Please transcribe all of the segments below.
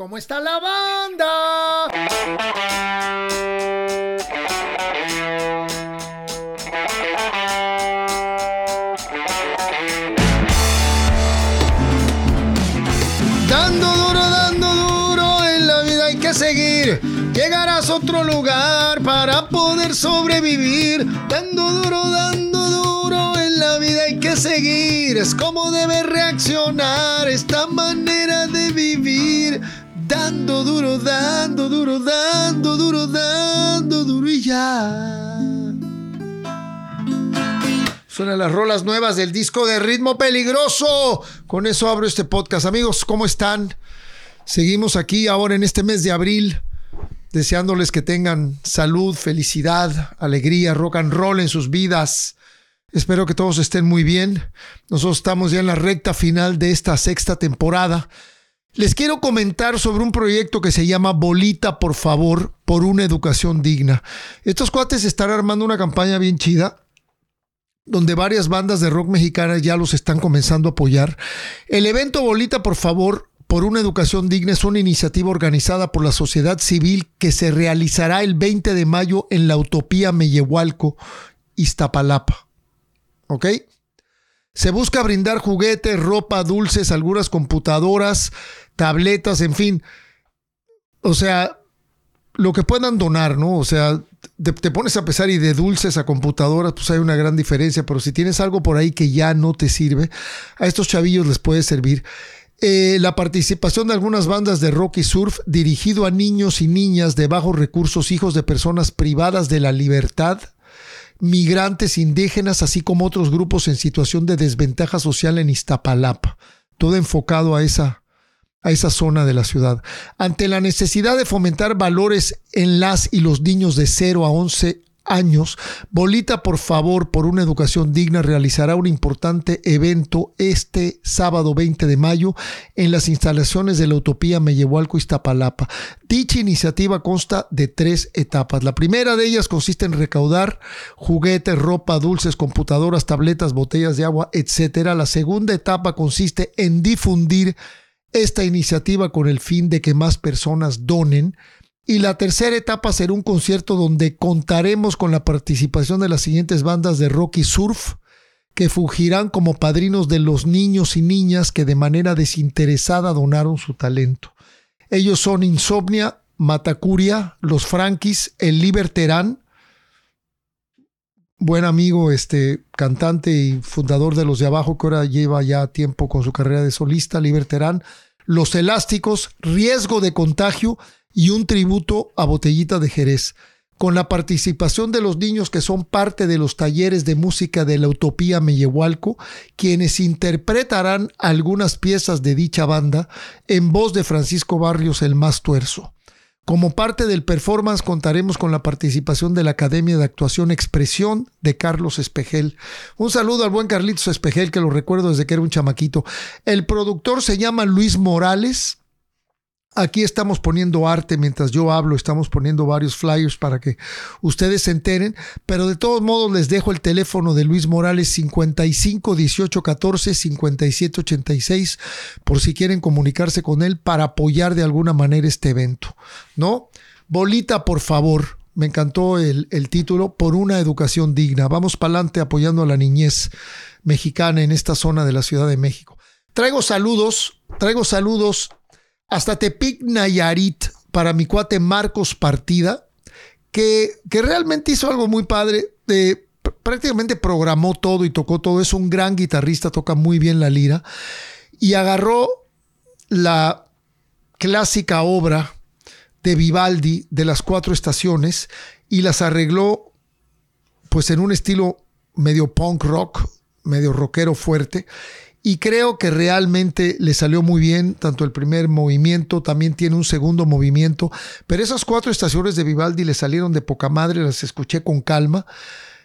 ¿Cómo está la banda? Dando duro, dando duro, en la vida hay que seguir. Llegarás a otro lugar para poder sobrevivir. Dando duro, dando duro, en la vida hay que seguir. Es como debe reaccionar esta manera de vivir. Dando duro, dando duro, dando duro, dando duro y ya. Suenan las rolas nuevas del disco de Ritmo Peligroso. Con eso abro este podcast. Amigos, ¿cómo están? Seguimos aquí ahora en este mes de abril, deseándoles que tengan salud, felicidad, alegría, rock and roll en sus vidas. Espero que todos estén muy bien. Nosotros estamos ya en la recta final de esta sexta temporada. Les quiero comentar sobre un proyecto que se llama Bolita, por favor, por una educación digna. Estos cuates están armando una campaña bien chida donde varias bandas de rock mexicanas ya los están comenzando a apoyar. El evento Bolita, por favor, por una educación digna es una iniciativa organizada por la sociedad civil que se realizará el 20 de mayo en la Utopía Mellehualco, Iztapalapa. ¿Ok? Se busca brindar juguetes, ropa, dulces, algunas computadoras, tabletas, en fin. O sea, lo que puedan donar, ¿no? O sea, te, pones a pesar y de dulces a computadoras, pues hay una gran diferencia, pero si tienes algo por ahí que ya no te sirve, a estos chavillos les puede servir. Eh, la participación de algunas bandas de rock y surf dirigido a niños y niñas de bajos recursos, hijos de personas privadas de la libertad, migrantes indígenas, así como otros grupos en situación de desventaja social en Iztapalapa. Todo enfocado a esa, a esa zona de la ciudad. Ante la necesidad de fomentar valores en las y los niños de 0 a 11 años, Bolita, por favor, por una educación digna, realizará un importante evento este sábado 20 de mayo en las instalaciones de la Utopía Mellehualco Iztapalapa. Dicha iniciativa consta de tres etapas. La primera de ellas consiste en recaudar juguetes, ropa, dulces, computadoras, tabletas, botellas de agua, etc. La segunda etapa consiste en difundir esta iniciativa con el fin de que más personas donen. Y la tercera etapa será un concierto donde contaremos con la participación de las siguientes bandas de rock y surf que fungirán como padrinos de los niños y niñas que de manera desinteresada donaron su talento. Ellos son Insomnia, Matacuria, Los Frankis, El Liberterán, buen amigo, este cantante y fundador de Los de Abajo, que ahora lleva ya tiempo con su carrera de solista, Liberterán, Los Elásticos, Riesgo de Contagio y un tributo a Botellita de Jerez, con la participación de los niños que son parte de los talleres de música de la Utopía Mellehualco, quienes interpretarán algunas piezas de dicha banda en voz de Francisco Barrios el más tuerzo. Como parte del performance contaremos con la participación de la Academia de Actuación Expresión de Carlos Espejel. Un saludo al buen Carlitos Espejel, que lo recuerdo desde que era un chamaquito. El productor se llama Luis Morales. Aquí estamos poniendo arte mientras yo hablo, estamos poniendo varios flyers para que ustedes se enteren, pero de todos modos les dejo el teléfono de Luis Morales 55 18 14 57 86 por si quieren comunicarse con él para apoyar de alguna manera este evento, ¿no? Bolita, por favor, me encantó el, el título, por una educación digna. Vamos para adelante apoyando a la niñez mexicana en esta zona de la Ciudad de México. Traigo saludos, traigo saludos hasta Tepic Nayarit para mi cuate Marcos Partida, que, que realmente hizo algo muy padre. De, prácticamente programó todo y tocó todo. Es un gran guitarrista, toca muy bien la lira. Y agarró la clásica obra de Vivaldi de las cuatro estaciones y las arregló pues en un estilo medio punk rock, medio rockero fuerte y creo que realmente le salió muy bien, tanto el primer movimiento, también tiene un segundo movimiento, pero esas cuatro estaciones de Vivaldi le salieron de poca madre, las escuché con calma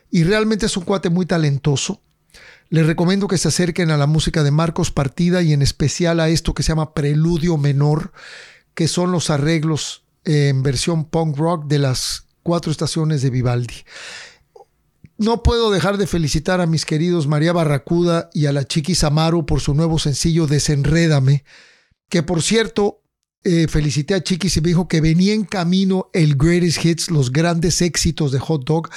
y realmente es un cuate muy talentoso. Les recomiendo que se acerquen a la música de Marcos Partida y en especial a esto que se llama Preludio Menor, que son los arreglos en versión punk rock de las cuatro estaciones de Vivaldi. No puedo dejar de felicitar a mis queridos María Barracuda y a la Chiquis Amaro por su nuevo sencillo Desenrédame, que por cierto eh, felicité a Chiquis y me dijo que venía en camino el Greatest Hits, los grandes éxitos de Hot Dog,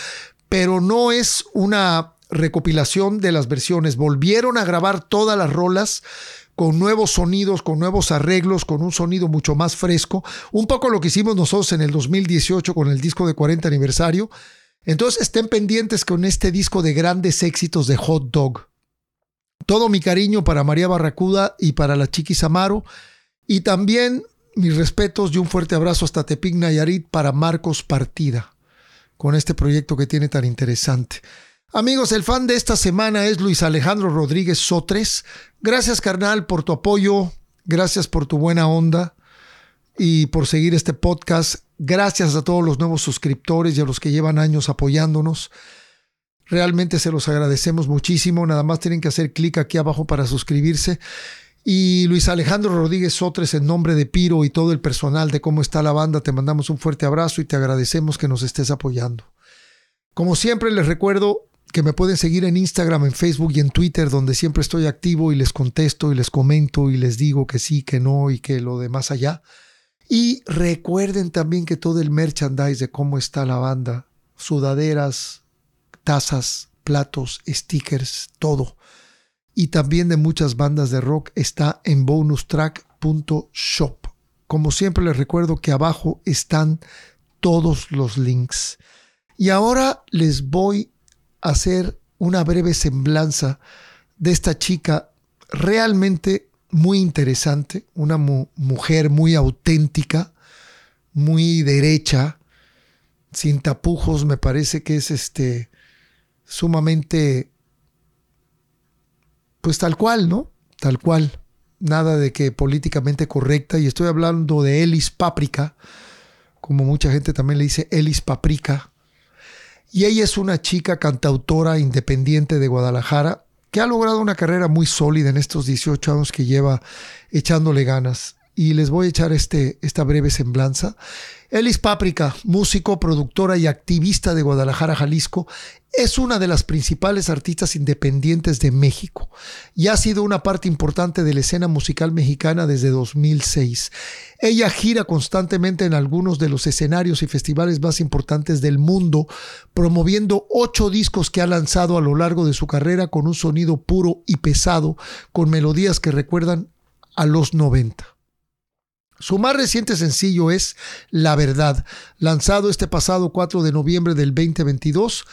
pero no es una recopilación de las versiones. Volvieron a grabar todas las rolas con nuevos sonidos, con nuevos arreglos, con un sonido mucho más fresco. Un poco lo que hicimos nosotros en el 2018 con el disco de 40 aniversario. Entonces estén pendientes con este disco de grandes éxitos de Hot Dog. Todo mi cariño para María Barracuda y para la Chiquis Amaro. Y también mis respetos y un fuerte abrazo hasta Tepic Nayarit para Marcos Partida, con este proyecto que tiene tan interesante. Amigos, el fan de esta semana es Luis Alejandro Rodríguez Sotres. Gracias, carnal, por tu apoyo. Gracias por tu buena onda y por seguir este podcast. Gracias a todos los nuevos suscriptores y a los que llevan años apoyándonos. Realmente se los agradecemos muchísimo. Nada más tienen que hacer clic aquí abajo para suscribirse. Y Luis Alejandro Rodríguez Sotres, en nombre de Piro y todo el personal de cómo está la banda, te mandamos un fuerte abrazo y te agradecemos que nos estés apoyando. Como siempre, les recuerdo que me pueden seguir en Instagram, en Facebook y en Twitter, donde siempre estoy activo y les contesto y les comento y les digo que sí, que no y que lo de más allá. Y recuerden también que todo el merchandise de cómo está la banda, sudaderas, tazas, platos, stickers, todo y también de muchas bandas de rock está en bonustrack.shop. Como siempre les recuerdo que abajo están todos los links. Y ahora les voy a hacer una breve semblanza de esta chica realmente muy interesante, una mujer muy auténtica, muy derecha, sin tapujos, me parece que es este sumamente pues tal cual, ¿no? Tal cual. Nada de que políticamente correcta. Y estoy hablando de Elis Paprika, como mucha gente también le dice Elis Paprika. Y ella es una chica cantautora independiente de Guadalajara que ha logrado una carrera muy sólida en estos 18 años que lleva echándole ganas. Y les voy a echar este, esta breve semblanza. Elis Paprika, músico, productora y activista de Guadalajara, Jalisco, es una de las principales artistas independientes de México y ha sido una parte importante de la escena musical mexicana desde 2006. Ella gira constantemente en algunos de los escenarios y festivales más importantes del mundo, promoviendo ocho discos que ha lanzado a lo largo de su carrera con un sonido puro y pesado, con melodías que recuerdan a los 90. Su más reciente sencillo es La Verdad, lanzado este pasado 4 de noviembre del 2022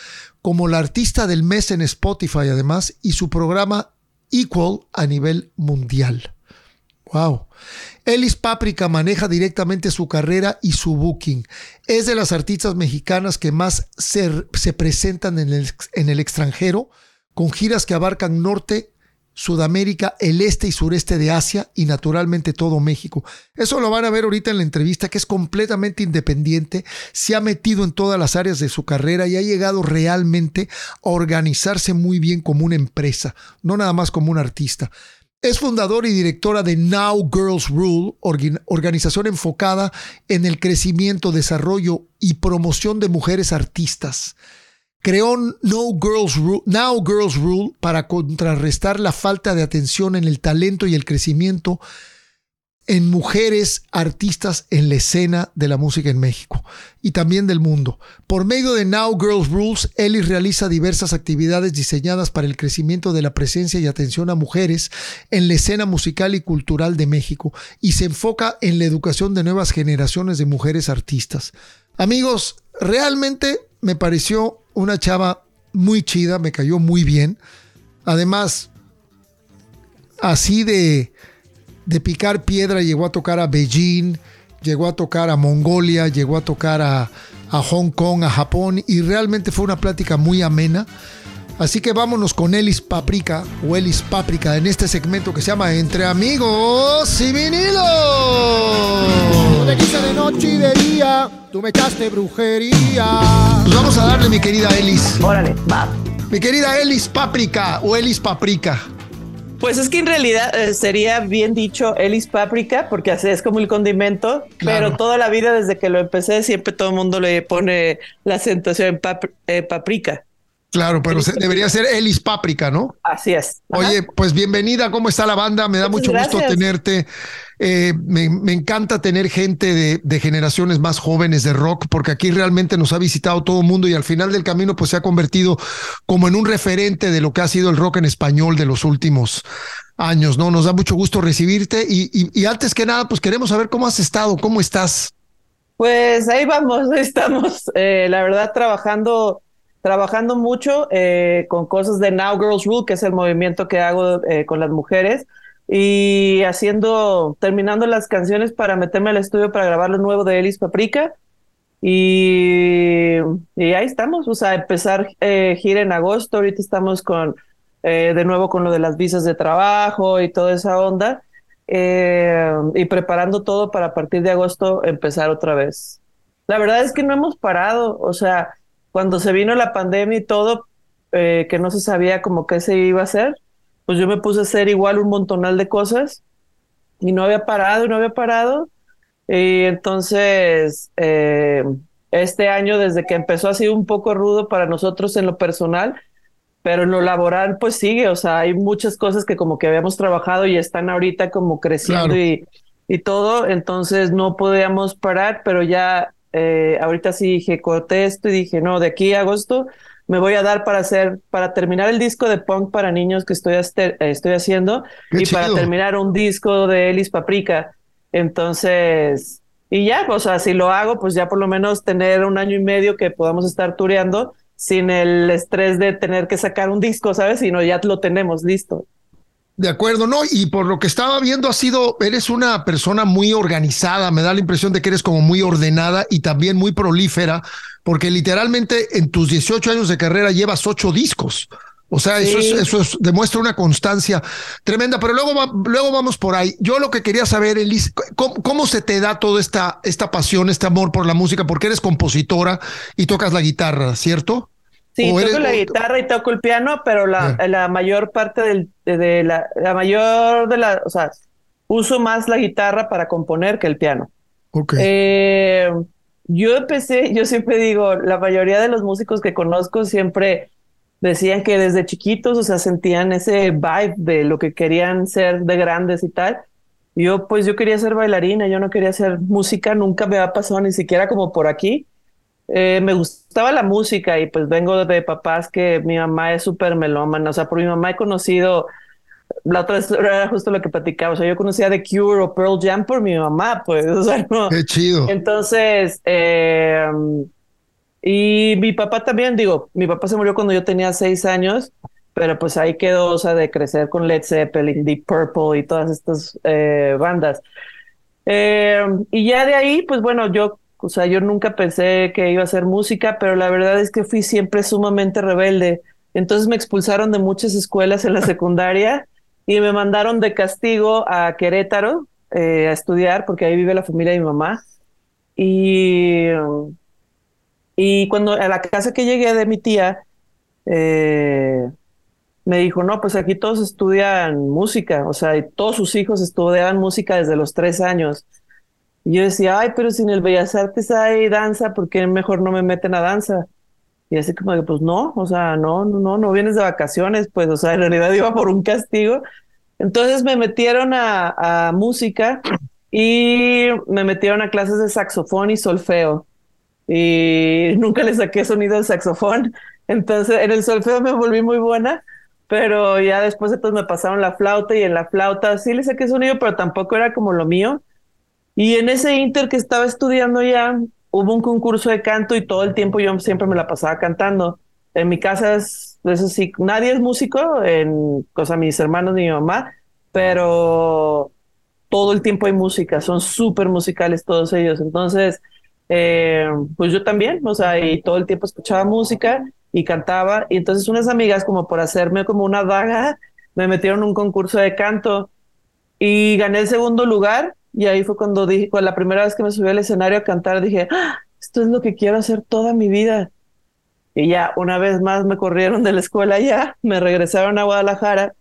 como la artista del mes en Spotify además y su programa Equal a nivel mundial. Wow. Elis Paprika maneja directamente su carrera y su booking. Es de las artistas mexicanas que más se, se presentan en el, en el extranjero, con giras que abarcan norte, Sudamérica, el este y sureste de Asia y naturalmente todo México. Eso lo van a ver ahorita en la entrevista, que es completamente independiente, se ha metido en todas las áreas de su carrera y ha llegado realmente a organizarse muy bien como una empresa, no nada más como un artista. Es fundadora y directora de Now Girls Rule, organización enfocada en el crecimiento, desarrollo y promoción de mujeres artistas creó no Girls Now Girls Rule para contrarrestar la falta de atención en el talento y el crecimiento en mujeres artistas en la escena de la música en México y también del mundo. Por medio de Now Girls Rules, Ellis realiza diversas actividades diseñadas para el crecimiento de la presencia y atención a mujeres en la escena musical y cultural de México y se enfoca en la educación de nuevas generaciones de mujeres artistas. Amigos, realmente me pareció una chava muy chida, me cayó muy bien. Además, así de, de picar piedra, llegó a tocar a Beijing, llegó a tocar a Mongolia, llegó a tocar a, a Hong Kong, a Japón, y realmente fue una plática muy amena. Así que vámonos con Elis Paprika o Elis Paprika en este segmento que se llama Entre Amigos y Vinilo. te quise de noche y de día, tú me echaste brujería. Pues vamos a darle, mi querida Elis. Órale, va. Mi querida Elis Paprika o Elis Paprika. Pues es que en realidad eh, sería bien dicho Elis Paprika, porque así es como el condimento, pero toda la vida desde que lo empecé siempre todo el mundo le pone la acentuación en eh, paprika. Claro, pero debería ser Elis Páprica, ¿no? Así es. Oye, pues bienvenida, ¿cómo está la banda? Me da mucho gusto tenerte. Eh, me, encanta tener gente de, de, generaciones más jóvenes de rock, porque aquí realmente nos ha visitado todo el mundo y al final del camino pues se ha convertido como en un referente de lo que ha sido el rock en español de los últimos años, ¿no? Nos da mucho gusto recibirte y, y, antes que nada, pues queremos saber cómo has estado, cómo estás. Pues ahí vamos, estamos, eh, la verdad, trabajando, trabajando mucho eh, con cosas de Now Girls Rule, que es el movimiento que hago eh, con las mujeres, y haciendo, terminando las canciones para meterme al estudio para grabar lo nuevo de Elis Paprika. Y, y ahí estamos, o sea, empezar gira en agosto, ahorita estamos con eh, de nuevo con lo de las visas de trabajo y toda esa onda, eh, y preparando todo para partir de agosto empezar otra vez. La verdad es que no hemos parado, o sea, cuando se vino la pandemia y todo, eh, que no se sabía como qué se iba a hacer, pues yo me puse a hacer igual un montonal de cosas y no había parado y no había parado. Y entonces, este año, desde que empezó, ha sido un poco rudo para nosotros en lo personal, pero en lo laboral pues sigue, o sea, hay muchas cosas que como que habíamos trabajado y están ahorita como creciendo y, y todo, entonces no podíamos parar, pero ya eh, ahorita sí dije, corté esto y dije, no, de aquí a agosto me voy a dar para hacer, para terminar el disco de punk para niños que estoy, eh, estoy haciendo y para terminar un disco de Elis Paprika. Entonces, y ya, o sea, si lo hago, pues ya por lo menos tener un año y medio que podamos estar tureando sin el estrés de tener que sacar un disco, ¿sabes? Sino ya lo tenemos listo. De acuerdo, ¿no? Y por lo que estaba viendo, ha sido, eres una persona muy organizada, me da la impresión de que eres como muy ordenada y también muy prolífera, porque literalmente en tus 18 años de carrera llevas ocho discos. O sea, eso, es, eso demuestra una constancia tremenda, pero luego, luego vamos por ahí. Yo lo que quería saber, Elise, ¿cómo, ¿cómo, se te da toda esta, esta pasión, este amor por la música? Porque eres compositora y tocas la guitarra, ¿cierto? Sí, toco la guitarra y toco el piano, pero la, la mayor parte del, de, la, la mayor de la, o sea, uso más la guitarra para componer que el piano. Okay. Eh, yo empecé, yo siempre digo, la mayoría de los músicos que conozco siempre decían que desde chiquitos, o sea, sentían ese vibe de lo que querían ser de grandes y tal. Yo, pues yo quería ser bailarina, yo no quería hacer música, nunca me ha pasado ni siquiera como por aquí. Eh, me gustaba la música y pues vengo de papás que mi mamá es súper melómana, o sea, por mi mamá he conocido, la otra era justo lo que platicaba, o sea, yo conocía The Cure o Pearl Jam por mi mamá, pues, o sea, no. Qué chido. Entonces, eh, y mi papá también, digo, mi papá se murió cuando yo tenía seis años, pero pues ahí quedó, o sea, de crecer con Led Zeppelin, Deep Purple y todas estas eh, bandas. y ya de ahí, pues bueno, yo o sea, yo nunca pensé que iba a hacer música, pero la verdad es que fui siempre sumamente rebelde. Entonces me expulsaron de muchas escuelas en la secundaria y me mandaron de castigo a Querétaro eh, a estudiar, porque ahí vive la familia de mi mamá. Y, y cuando a la casa que llegué de mi tía, eh, me dijo, no, pues aquí todos estudian música, o sea, todos sus hijos estudiaban música desde los tres años. Y yo decía, ay, pero si en el Bellas Artes hay danza, ¿por qué mejor no me meten a danza? Y así como pues no, o sea, no, no, no, no vienes de vacaciones, pues, o sea, en realidad iba por un castigo. Entonces me metieron a, a música y me metieron a clases de saxofón y solfeo. Y nunca le saqué sonido al saxofón. Entonces en el solfeo me volví muy buena, pero ya después entonces me pasaron la flauta y en la flauta sí le saqué sonido, pero tampoco era como lo mío. Y en ese inter que estaba estudiando ya, hubo un concurso de canto y todo el tiempo yo siempre me la pasaba cantando. En mi casa es, eso sí, nadie es músico, en, mis hermanos ni mi mamá, pero todo el tiempo hay música, son súper musicales todos ellos. Entonces, eh, pues yo también, o sea, y todo el tiempo escuchaba música y cantaba. Y entonces unas amigas, como por hacerme como una vaga, me metieron un concurso de canto y gané el segundo lugar y ahí fue cuando dije, cuando la primera vez que me subí al escenario a cantar, dije, ¡Ah! esto es lo que quiero hacer toda mi vida. Y ya, una vez más me corrieron de la escuela ya, me regresaron a Guadalajara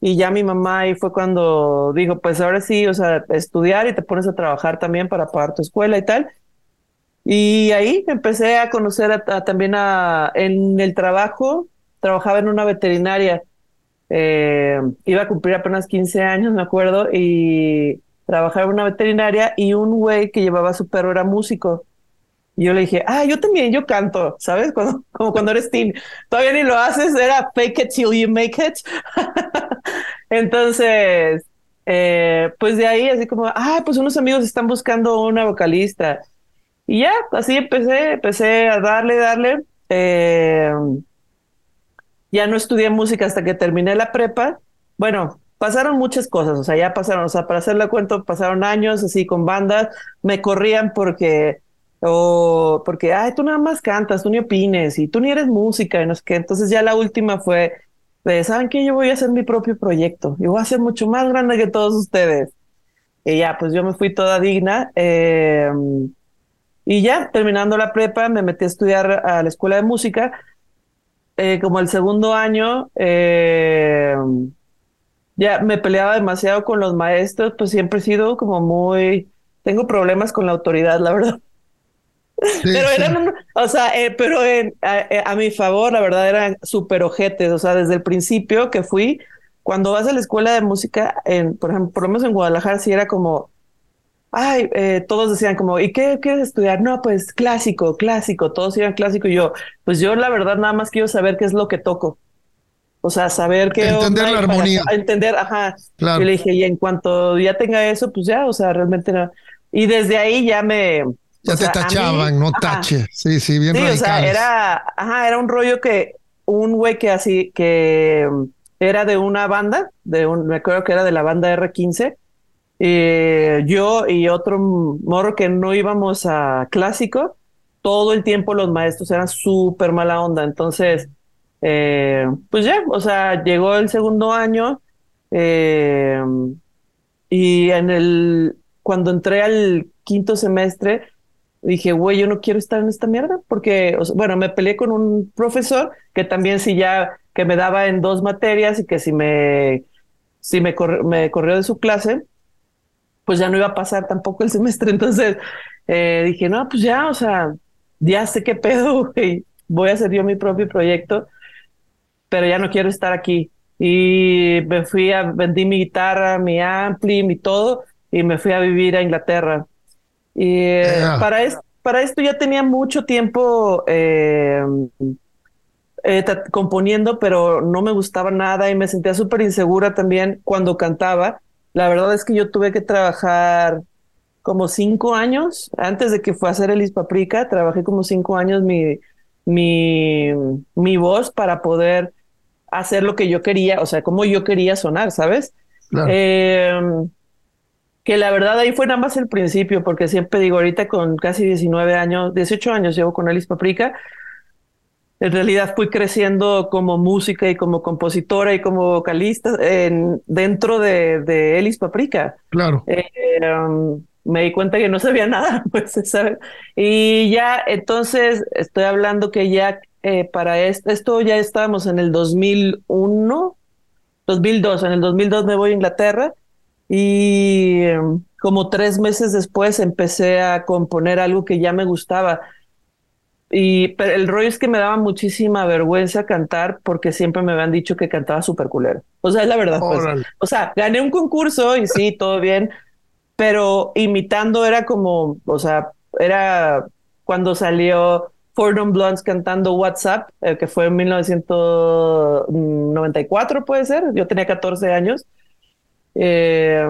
y ya mi mamá ahí fue cuando dijo, pues ahora sí, o sea, estudiar y te pones a trabajar también para pagar tu escuela y tal. Y ahí empecé a conocer también a, en el trabajo, trabajaba en una veterinaria. Eh, iba a cumplir apenas 15 años, me acuerdo, y trabajaba en una veterinaria y un güey que llevaba a su perro era músico. Y yo le dije, ah, yo también, yo canto, ¿sabes? Como cuando eres teen. Todavía ni lo haces, era fake it till you make it. Entonces, eh, pues de ahí, así como, ah, pues unos amigos están buscando una vocalista. Y ya, así empecé, empecé a darle, darle. Eh, ya no estudié música hasta que terminé la prepa. Bueno, pasaron muchas cosas, o sea, ya pasaron, o sea, para hacerle cuento, pasaron años así con bandas, me corrían porque, o porque, ay, tú nada más cantas, tú ni opines, y tú ni eres música, y no sé qué. Entonces ya la última fue, ¿saben qué? Yo voy a hacer mi propio proyecto, y voy a ser mucho más grande que todos ustedes. Y ya, pues yo me fui toda digna. Eh, y ya, terminando la prepa, me metí a estudiar a la escuela de música. Eh, como el segundo año, eh, ya me peleaba demasiado con los maestros, pues siempre he sido como muy, tengo problemas con la autoridad, la verdad. pero eran, o sea, eh, pero a, mi favor, la verdad, eran súper ojetes, o sea, desde el principio que fui, cuando vas a la escuela de música, en, por ejemplo, por lo menos en Guadalajara, sí era como, ay, eh, todos decían como, ¿y qué quieres estudiar? No, pues clásico, clásico, todos iban clásico y yo, pues yo la verdad nada más quiero saber qué es lo que toco. O sea, saber qué... Entender la armonía. entender, ajá. Claro. Y le dije, y en cuanto ya tenga eso, pues ya, o sea, realmente no. Y desde ahí ya me... Ya te tachaban, no tache. Sí, sí, bien Sí, o sea, era, ajá, era un rollo que un güey que así, que era de una banda, de un, me acuerdo que era de la banda R15, eh, yo y otro morro que no íbamos a clásico, todo el tiempo los maestros eran súper mala onda. Entonces, eh, pues ya, o sea, llegó el segundo año eh, y en el, cuando entré al quinto semestre, dije, güey, yo no quiero estar en esta mierda porque, bueno, me peleé con un profesor que también si ya, que me daba en dos materias y que si me, si me, me corrió de su clase, pues ya no iba a pasar tampoco el semestre. Entonces eh, dije, no, pues ya, o sea, ya sé qué pedo, güey. Voy a hacer yo mi propio proyecto, pero ya no quiero estar aquí. Y me fui a, vendí mi guitarra, mi ampli, mi todo, y me fui a vivir a Inglaterra. Y eh, para, es, para esto ya tenía mucho tiempo eh, componiendo, pero no me gustaba nada y me sentía súper insegura también cuando cantaba la verdad es que yo tuve que trabajar como cinco años antes de que fue a hacer el Ispaprica. Trabajé como cinco años mi, mi, mi voz para poder hacer lo que yo quería, o sea, como yo quería sonar, ¿sabes? Em, que la verdad ahí fue nada más el principio, porque siempre digo, ahorita con casi 19 años, 18 años llevo con Elis Paprika, en realidad fui creciendo como música y como compositora y como vocalista en, dentro de, de Elis Paprika. Claro. Eh, um, me di cuenta que no sabía nada, pues, ¿sabes? Y ya, entonces, estoy hablando que ya eh, para esto, esto ya estábamos en el 2001, 2002, en el 2002 me voy a Inglaterra y um, como tres meses después empecé a componer algo que ya me gustaba y pero el rollo es que me daba muchísima vergüenza cantar porque siempre me habían dicho que cantaba súper culero. O sea, es la verdad. Pues. O sea, gané un concurso y sí, todo bien, pero imitando era como, o sea, era cuando salió Fordham Blondes cantando WhatsApp, eh, que fue en 1994, puede ser. Yo tenía 14 años. Eh,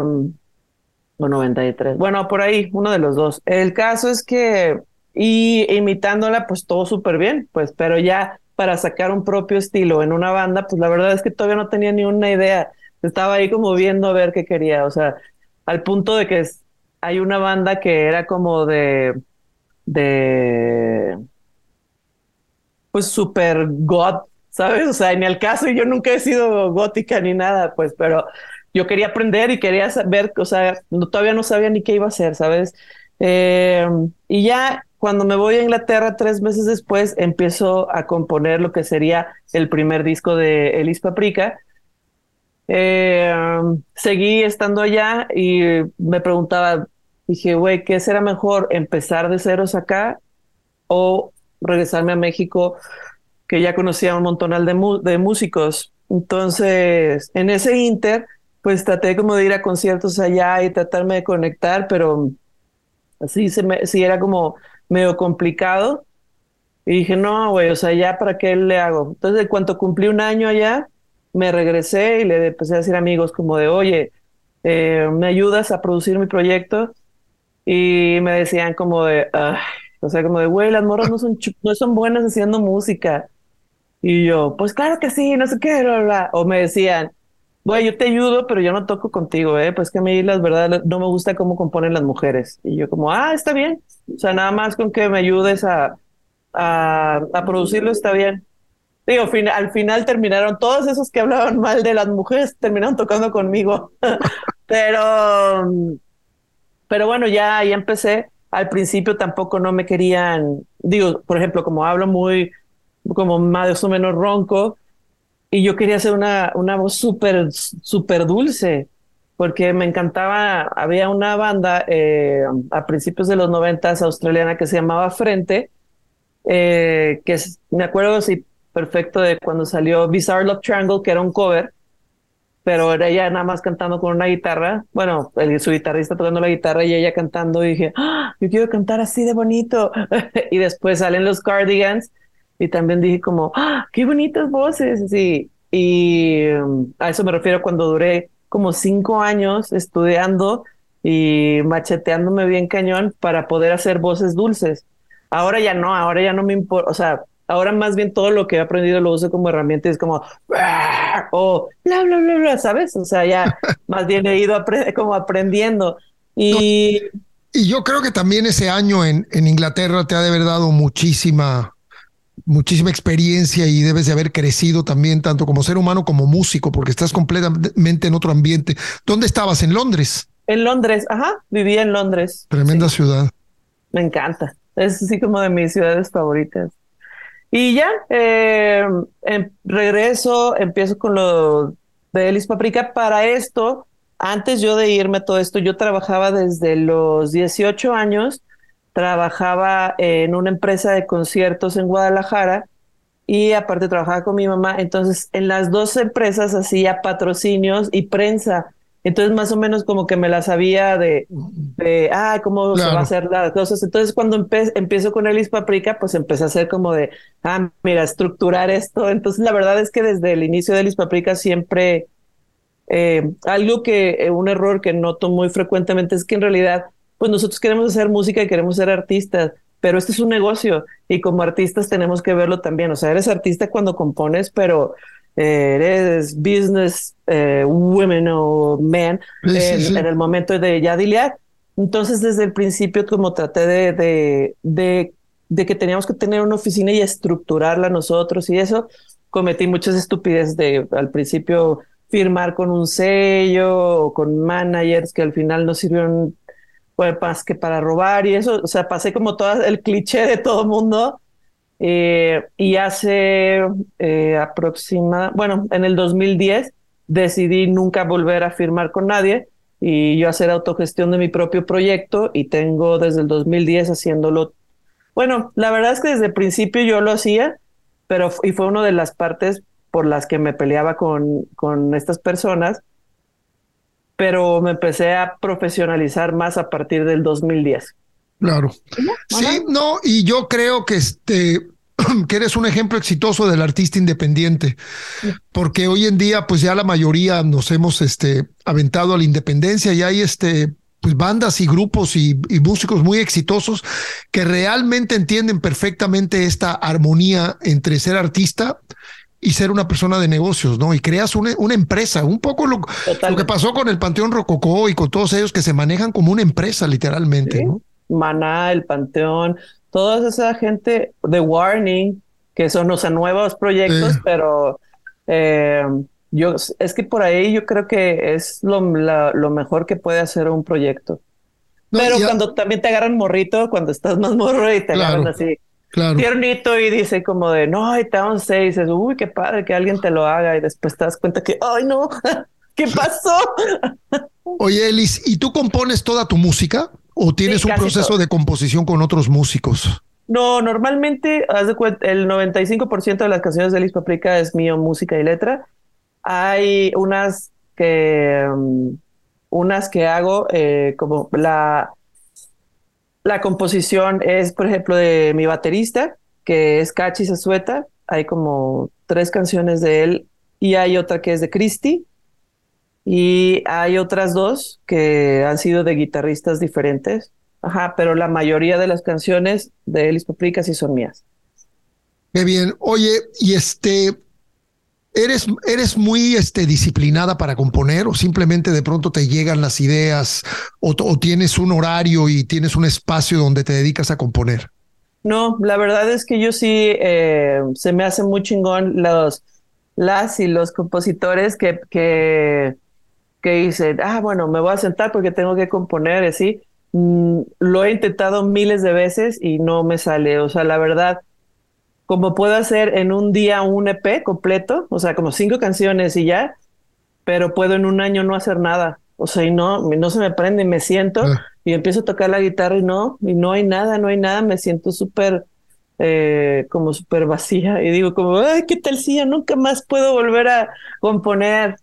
o 93. Bueno, por ahí, uno de los dos. El caso es que y imitándola, pues todo súper bien, pues, pero ya para sacar un propio estilo en una banda, pues la verdad es que todavía no tenía ni una idea. Estaba ahí como viendo a ver qué quería, o sea, al punto de que hay una banda que era como de, de, pues súper god, ¿sabes? O sea, ni al caso, yo nunca he sido gótica ni nada, pues, pero yo quería aprender y quería saber, o sea, todavía no sabía ni qué iba a hacer, ¿sabes? Eh, y ya cuando me voy a Inglaterra tres meses después, empiezo a componer lo que sería el primer disco de Elis Paprika. Eh, seguí estando allá y me preguntaba, dije, güey, ¿qué será mejor? ¿Empezar de ceros acá o regresarme a México que ya conocía un montonal de, de músicos. Entonces, en ese inter, pues traté como de ir a conciertos allá y tratarme de conectar, pero así se me, era como medio complicado. Y dije, no, güey, o sea, ya para qué le hago. Entonces, de cuanto cumplí un año allá, me regresé y le empecé a decir amigos como de, oye, eh, ¿me ayudas a producir mi proyecto? Y me decían como de, o sea, como de, güey, las morras no son, no son buenas haciendo música. Y yo, pues claro que sí, no sé qué, bla, bla. O me decían, güey, yo te ayudo, pero yo no toco contigo, ¿eh? Pues que a mí, las verdad, no me gusta cómo componen las mujeres. Y yo como, ah, está bien. O sea, nada más con que me ayudes a, a, a producirlo está bien. Digo, al final terminaron, todos esos que hablaban mal de las mujeres terminaron tocando conmigo. pero, pero bueno, ya ahí empecé. Al principio tampoco no me querían, digo, por ejemplo, como hablo muy, como más o menos ronco, y yo quería hacer una, una voz súper, súper dulce, porque me encantaba, había una banda eh, a principios de los noventas australiana que se llamaba Frente, eh, que me acuerdo perfecto de cuando salió Bizarre Love Triangle, que era un cover, pero era ella nada más cantando con una guitarra, bueno, el, su guitarrista tocando la guitarra y ella cantando, y dije, ¡Ah, yo quiero cantar así de bonito, y después salen los Cardigans, y también dije como, ¡Ah, qué bonitas voces, sí. Y um, a eso me refiero cuando duré como cinco años estudiando y macheteándome bien cañón para poder hacer voces dulces. Ahora ya no, ahora ya no me importa, o sea, ahora más bien todo lo que he aprendido lo uso como herramienta, es como, o bla, bla, bla, bla, ¿sabes? O sea, ya más bien he ido como aprendiendo. Y... y yo creo que también ese año en, en Inglaterra te ha de haber dado muchísima muchísima experiencia y debes de haber crecido también, tanto como ser humano como músico, porque estás completamente en otro ambiente. ¿Dónde estabas? ¿En Londres? En Londres, ajá, vivía en Londres. Tremenda ciudad. Me encanta. Es así como de mis ciudades favoritas. Y ya, eh, em, regreso, empiezo con lo de Elis Paprika. Para esto, antes yo de irme todo esto, yo trabajaba desde los 18 años trabajaba en una empresa de conciertos en Guadalajara y aparte trabajaba con mi mamá. Entonces, en las dos empresas hacía patrocinios y prensa. Entonces, más o menos como que me la sabía de, de ah, cómo se va a hacer las cosas. Entonces, cuando empiezo con Elis Paprika, pues empecé a hacer como de, ah, mira, estructurar esto. Entonces, la verdad es que desde el inicio de Elis Paprika siempre, eh, algo que, eh, un error que noto muy frecuentemente es que en realidad pues nosotros queremos hacer música y queremos ser artistas, pero este es un negocio y como artistas tenemos que verlo también. O sea, eres artista cuando compones, pero eh, eres business eh, woman o man en, el momento de ya diliar. Entonces, desde el principio, como traté de, de, de, de, que teníamos que tener una oficina y estructurarla nosotros y eso, cometí muchas estupideces de al principio firmar con un sello o con managers que al final no sirvieron pues más que para robar y eso, o sea, pasé como todo el cliché de todo mundo. Eh, y hace eh, aproximadamente, bueno, en el 2010 decidí nunca volver a firmar con nadie y yo hacer autogestión de mi propio proyecto y tengo desde el 2010 haciéndolo. Bueno, la verdad es que desde el principio yo lo hacía, pero y fue una de las partes por las que me peleaba con, con estas personas, pero me empecé a profesionalizar más a partir del 2010. Claro. Sí, no, y yo creo que este que eres un ejemplo exitoso del artista independiente, porque hoy en día pues ya la mayoría nos hemos este aventado a la independencia y hay este pues bandas y grupos y, y, músicos muy exitosos que realmente entienden perfectamente esta armonía entre ser artista y ser una persona de negocios, ¿no? Y creas una, una empresa, un poco lo, lo, que pasó con el Panteón Rococó y con todos ellos que se manejan como una empresa, literalmente, ¿no? Maná, el Panteón, toda esa gente de Warning, que son, o sea, nuevos proyectos, pero eh, yo, es que por ahí yo creo que es lo, lo mejor que puede hacer un proyecto. pero cuando también te agarran morrito, cuando estás más morro y te agarran así claro. tiernito y dice como de, no, y te dan seis, dices, uy, qué padre que alguien te lo haga y después te das cuenta que, ay, no, ¿qué pasó? Oye, Elis, ¿y tú compones toda tu música o tienes un proceso de composición con otros músicos? No, normalmente haz de cuenta, el 95% de las canciones de Elis Paprika es mío, música y letra. Hay unas que mm, unas que hago eh, como la la composición es, por ejemplo, de mi baterista, que es Cachi Sesueta. Hay como tres canciones de él y hay otra que es de Christy. Y hay otras dos que han sido de guitarristas diferentes. Ajá, pero la mayoría de las canciones de Elis Paprika sí son mías. Qué bien. Oye, y este, ¿eres, eres muy este, disciplinada para componer o simplemente de pronto te llegan las ideas o, o tienes un horario y tienes un espacio donde te dedicas a componer? No, la verdad es que yo sí eh, se me hace muy chingón los las y los compositores que, que, que dicen, ah, bueno, me voy a sentar porque tengo que componer, así. Mm, lo he intentado miles de veces y no me sale. O sea, la verdad, como puedo hacer en un día un EP completo, o sea, como cinco canciones y ya, pero puedo en un año no hacer nada. O sea, y no, no se me prende y me siento ah. y empiezo a tocar la guitarra y no, y no hay nada, no hay nada, me siento súper, eh, como súper vacía y digo como, ay, ¿qué tal si ya nunca más puedo volver a componer?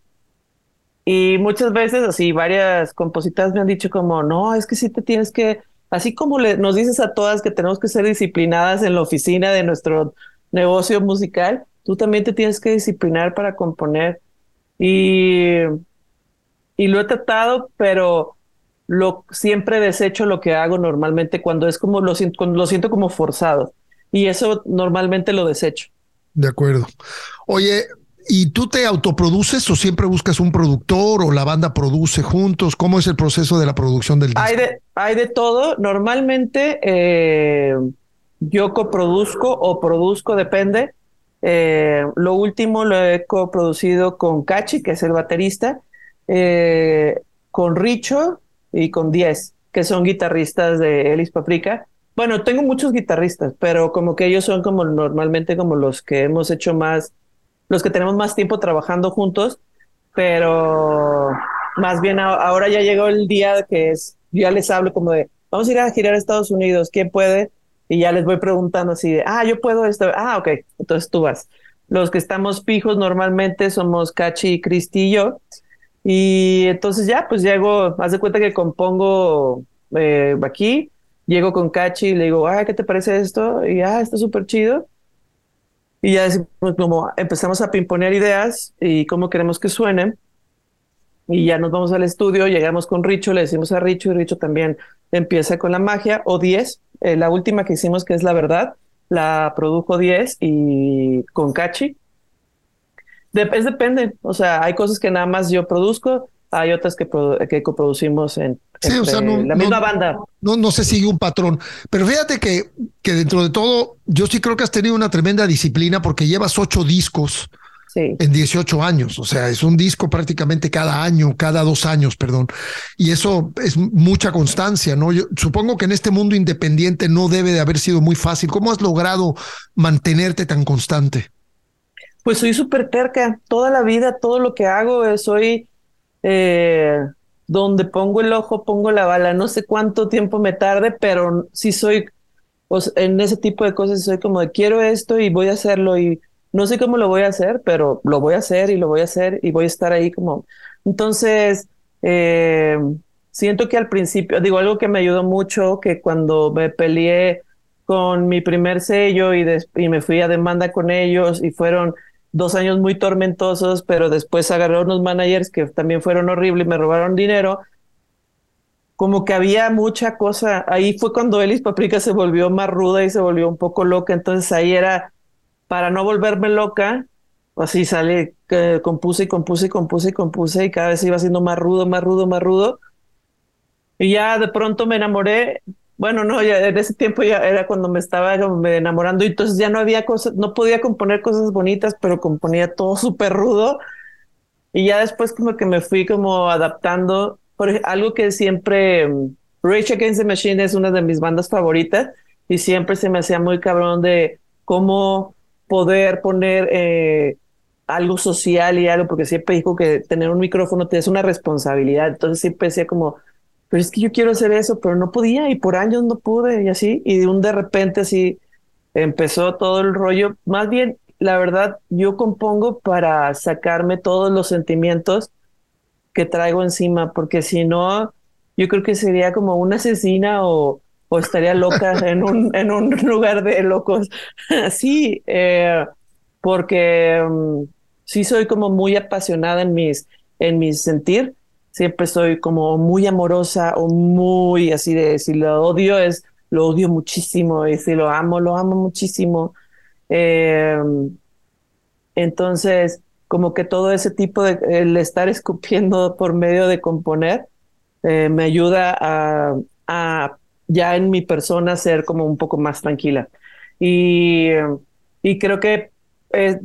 Y muchas veces, así, varias compositoras me han dicho como, no, es que sí te tienes que, así como le, nos dices a todas que tenemos que ser disciplinadas en la oficina de nuestro negocio musical, tú también te tienes que disciplinar para componer. Y, y lo he tratado, pero lo, siempre desecho lo que hago normalmente cuando es como lo, lo siento como forzado. Y eso normalmente lo desecho. De acuerdo. Oye, ¿Y tú te autoproduces o siempre buscas un productor o la banda produce juntos? ¿Cómo es el proceso de la producción del disco? Hay de, hay de todo. Normalmente eh, yo coproduzco o produzco, depende. Eh, lo último lo he coproducido con Cachi, que es el baterista, eh, con Richo y con Diez, que son guitarristas de Elis Paprika. Bueno, tengo muchos guitarristas, pero como que ellos son como normalmente como los que hemos hecho más los que tenemos más tiempo trabajando juntos, pero más bien ahora ya llegó el día que es, ya les hablo como de, vamos a ir a girar a Estados Unidos, ¿quién puede? Y ya les voy preguntando así de, ah, yo puedo esto, ah, ok, entonces tú vas. Los que estamos fijos normalmente somos Cachi, Cristi y yo. Y entonces ya, pues llego, haz de cuenta que compongo eh, aquí, llego con Cachi y le digo, ah, ¿qué te parece esto? Y ah, está súper chido. Y ya decimos, como empezamos a pimponear ideas y cómo queremos que suenen. Y ya nos vamos al estudio, llegamos con Richo, le decimos a Richo y Richo también empieza con la magia. O 10, eh, la última que hicimos, que es la verdad, la produjo 10 y con Cachi. es depende, o sea, hay cosas que nada más yo produzco, hay otras que, que coproducimos en la misma banda. No, no se sigue un patrón. Pero fíjate que, que dentro de todo, yo sí creo que has tenido una tremenda disciplina porque llevas ocho discos en 18 años. O sea, es un disco prácticamente cada año, cada dos años, perdón. Y eso es mucha constancia, ¿no? Yo supongo que en este mundo independiente no debe de haber sido muy fácil. ¿Cómo has logrado mantenerte tan constante? Pues soy súper terca. Toda la vida, todo lo que hago, soy eh, donde pongo el ojo, pongo la bala. No sé cuánto tiempo me tarde, pero si soy en ese tipo de cosas, soy como de quiero esto y voy a hacerlo y no sé cómo lo voy a hacer, pero lo voy a hacer y lo voy a hacer y voy a estar ahí como. Entonces, eh, siento que al principio, digo, algo que me ayudó mucho, que cuando me peleé con mi primer sello y, y me fui a demanda con ellos y fueron dos años muy tormentosos, pero después agarré unos managers que también fueron horribles y me robaron dinero. Como que había mucha cosa. Ahí fue cuando Elis Paprika se volvió más ruda y se volvió un poco loca. Entonces ahí era para no volverme loca. Así sale, que compuse y compuse y compuse y compuse y cada vez iba siendo más rudo, más rudo, más rudo. Y ya de pronto me enamoré bueno, no, ya en ese tiempo ya era cuando me estaba enamorando y entonces ya no había cosas, no podía componer cosas bonitas, pero componía todo súper rudo. Y ya después como que me fui como adaptando, por algo que siempre, mm, Rage Against the Machine es una de mis bandas favoritas y siempre se me hacía muy cabrón de cómo poder poner eh, algo social y algo, porque siempre dijo que tener un micrófono te es una responsabilidad, entonces siempre decía como pero es que yo quiero hacer eso, pero no podía y por años no pude y así, y de un de repente así empezó todo el rollo. Más bien, la verdad, yo compongo para sacarme todos los sentimientos que traigo encima, porque si no, yo creo que sería como una asesina o, o estaría loca en un, en un lugar de locos. sí, eh, porque um, sí soy como muy apasionada en mis, en mi sentir siempre soy como muy amorosa o muy así de si lo odio es lo odio muchísimo y si lo amo lo amo muchísimo. Em, entonces como que todo ese tipo de el estar escupiendo por medio de componer eh, me ayuda a, a, ya en mi persona ser como un poco más tranquila. Y, y creo que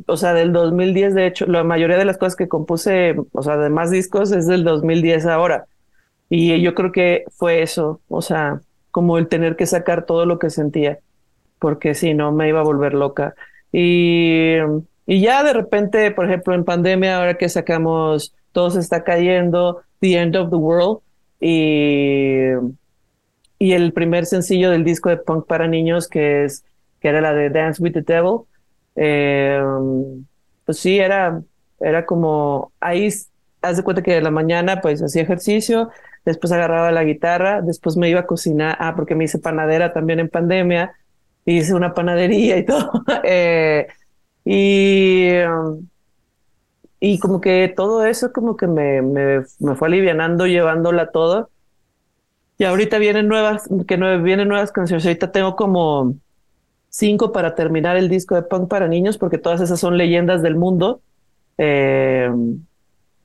o sea, del 2010, de hecho, la mayoría de las cosas que compuse, o sea, de más discos, es del 2010 ahora. Y yo creo que fue eso, o sea, como el tener que sacar todo lo que sentía, porque si no, me iba a volver loca. Y, y ya de repente, por ejemplo, en pandemia, ahora que sacamos Todo se está cayendo, The End of the World, y, y el primer sencillo del disco de punk para niños, que, es, que era la de Dance with the Devil, eh, pues sí, era, era como ahí, haz de cuenta que de la mañana pues hacía ejercicio, después agarraba la guitarra, después me iba a cocinar, ah, porque me hice panadera también en pandemia, hice una panadería y todo. eh, y, y como que todo eso como que me, me, me fue alivianando, llevándola todo. Y ahorita vienen nuevas, que vienen nuevas canciones. Ahorita tengo como cinco para terminar el disco de punk para niños, porque todas esas son leyendas del mundo eh,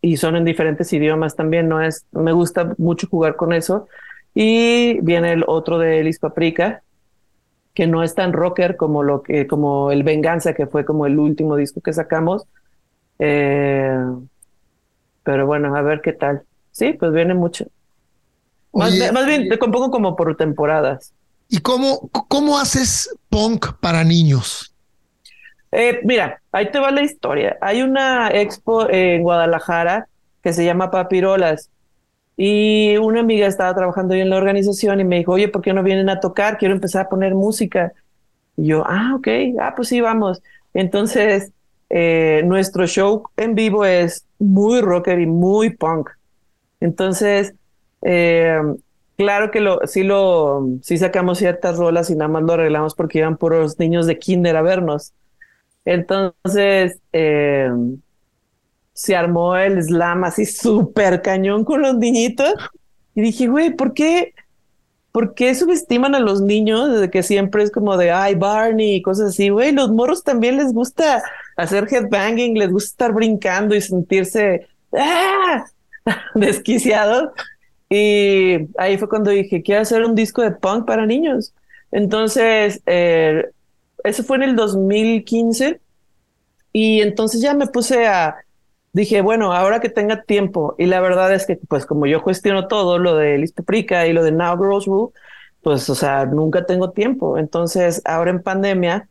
y son en diferentes idiomas también. No es, me gusta mucho jugar con eso. Y viene el otro de Elis Paprika, que no es tan rocker como lo que, como el Venganza, que fue como el último disco que sacamos. Eh, pero bueno, a ver qué tal. Sí, pues viene mucho. más, más bien te compongo como por temporadas. ¿Y cómo, cómo haces punk para niños? Eh, mira, ahí te va la historia. Hay una expo en Guadalajara que se llama Papirolas y una amiga estaba trabajando en la organización y me dijo, oye, ¿por qué no vienen a tocar? Quiero empezar a poner música. Y yo, ah, ok, ah, pues sí, vamos. Entonces, eh, nuestro show en vivo es muy rocker y muy punk. Entonces, eh, Claro que lo, sí lo, sí sacamos ciertas rolas y nada más lo arreglamos porque iban puros niños de kinder a vernos. Entonces, eh, se armó el slam así súper cañón con los niñitos. Y dije, güey, ¿por qué? ¿Por qué subestiman a los niños desde que siempre es como de, ay, Barney y cosas así, güey? Los morros también les gusta hacer headbanging, les gusta estar brincando y sentirse ¡ah! desquiciados. Y ahí fue cuando dije, quiero hacer un disco de punk para niños. Entonces, eh, eso fue en el 2015. Y entonces ya me puse a, dije, bueno, ahora que tenga tiempo, y la verdad es que, pues, como yo cuestiono todo, lo de Listo Prica y lo de Now Girls Rule, pues, o sea, nunca tengo tiempo. Entonces, ahora en pandemia,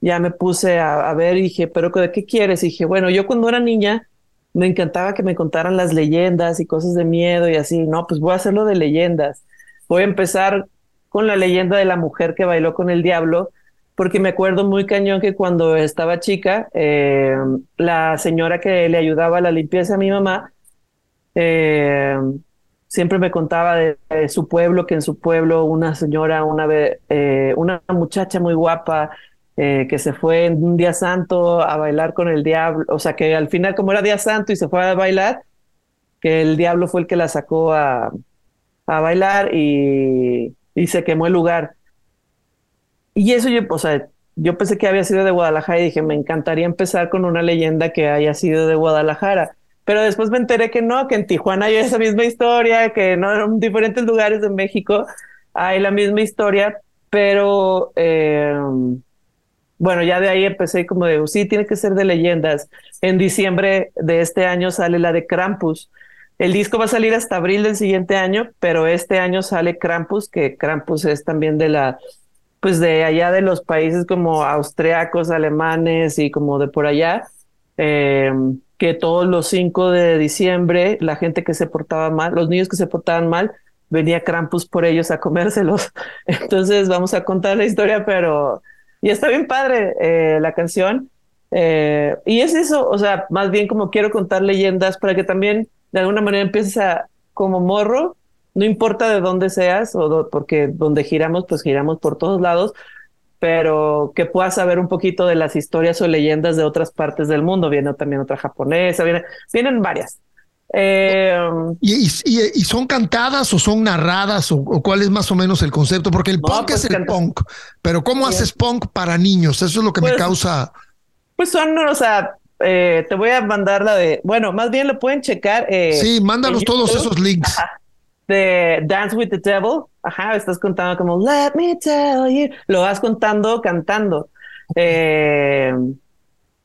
ya me puse a, ver y dije, ¿pero qué quieres? Y dije, bueno, yo cuando era niña, me encantaba que me contaran las leyendas y cosas de miedo y así, no, pues voy a hacerlo de leyendas. Voy a empezar con la leyenda de la mujer que bailó con el diablo, porque me acuerdo muy cañón que cuando estaba chica, eh, la señora que le ayudaba a la limpieza a mi mamá, eh, siempre me contaba de, su pueblo, que en su pueblo una señora, una, eh, una muchacha muy guapa, eh, que se fue en un día santo a bailar con el diablo, o sea que al final como era día santo y se fue a bailar, que el diablo fue el que la sacó a, a bailar y, y, se quemó el lugar. Y eso yo, o sea, yo pensé que había sido de Guadalajara y dije, me encantaría empezar con una leyenda que haya sido de Guadalajara. Pero después me enteré que no, que en Tijuana hay esa misma historia, que en diferentes lugares de México hay la misma historia, pero eh, bueno, ya de ahí empecé como de, sí, tiene que ser de leyendas. En diciembre de este año sale la de Krampus. El disco va a salir hasta abril del siguiente año, pero este año sale Krampus, que Krampus es también de la, pues de allá de los países como austriacos, alemanes y como de por allá, eh, que todos los 5 de diciembre la gente que se portaba mal, los niños que se portaban mal, venía Krampus por ellos a comérselos. Entonces vamos a contar la historia, pero y está bien padre eh, la canción. Eh, y es eso, o sea, más bien como quiero contar leyendas para que también de alguna manera empieces a, como morro, no importa de dónde seas, o porque donde giramos, pues giramos por todos lados, pero que puedas saber un poquito de las historias o leyendas de otras partes del mundo. Viene también otra japonesa, viene, vienen varias. Eh, ¿Y, y, son cantadas o son narradas o, cuál es más o menos el concepto? Porque el punk pues es el punk, pero ¿cómo haces punk para niños? Eso es lo que me pues, causa. Pues son, o sea, eh, te voy a mandar la de, bueno, más bien lo pueden checar. Eh, sí, mándanos todos esos links. de Dance with the Devil. Ajá, estás contando como Let me tell you. Lo vas contando cantando. Eh,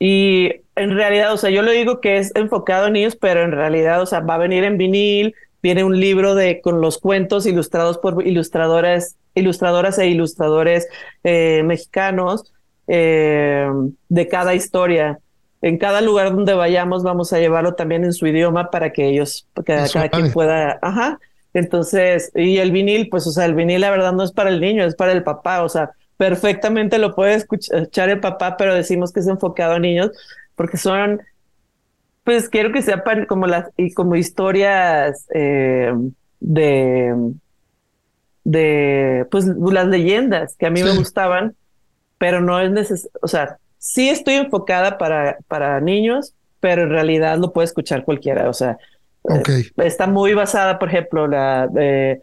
y en realidad, o sea, yo lo digo que es enfocado en niños, pero en realidad, o sea, va a venir en vinil, viene un libro de con los cuentos ilustrados por ilustradoras, ilustradoras e ilustradores eh, mexicanos eh, de cada historia. En cada lugar donde vayamos vamos a llevarlo también en su idioma para que ellos, que cada quien pueda, ajá. Entonces, y el vinil, pues, o sea, el vinil la verdad no es para el niño, es para el papá, o sea, perfectamente lo puede escuchar el papá, pero decimos que es enfocado a niños porque son, pues quiero que sepan como las, y como historias eh, de, de, pues las leyendas que a mí me gustaban, pero no es necesario, o sea, sí estoy enfocada para, para niños, pero en realidad lo puede escuchar cualquiera, o sea, eh, está muy basada, por ejemplo, la de,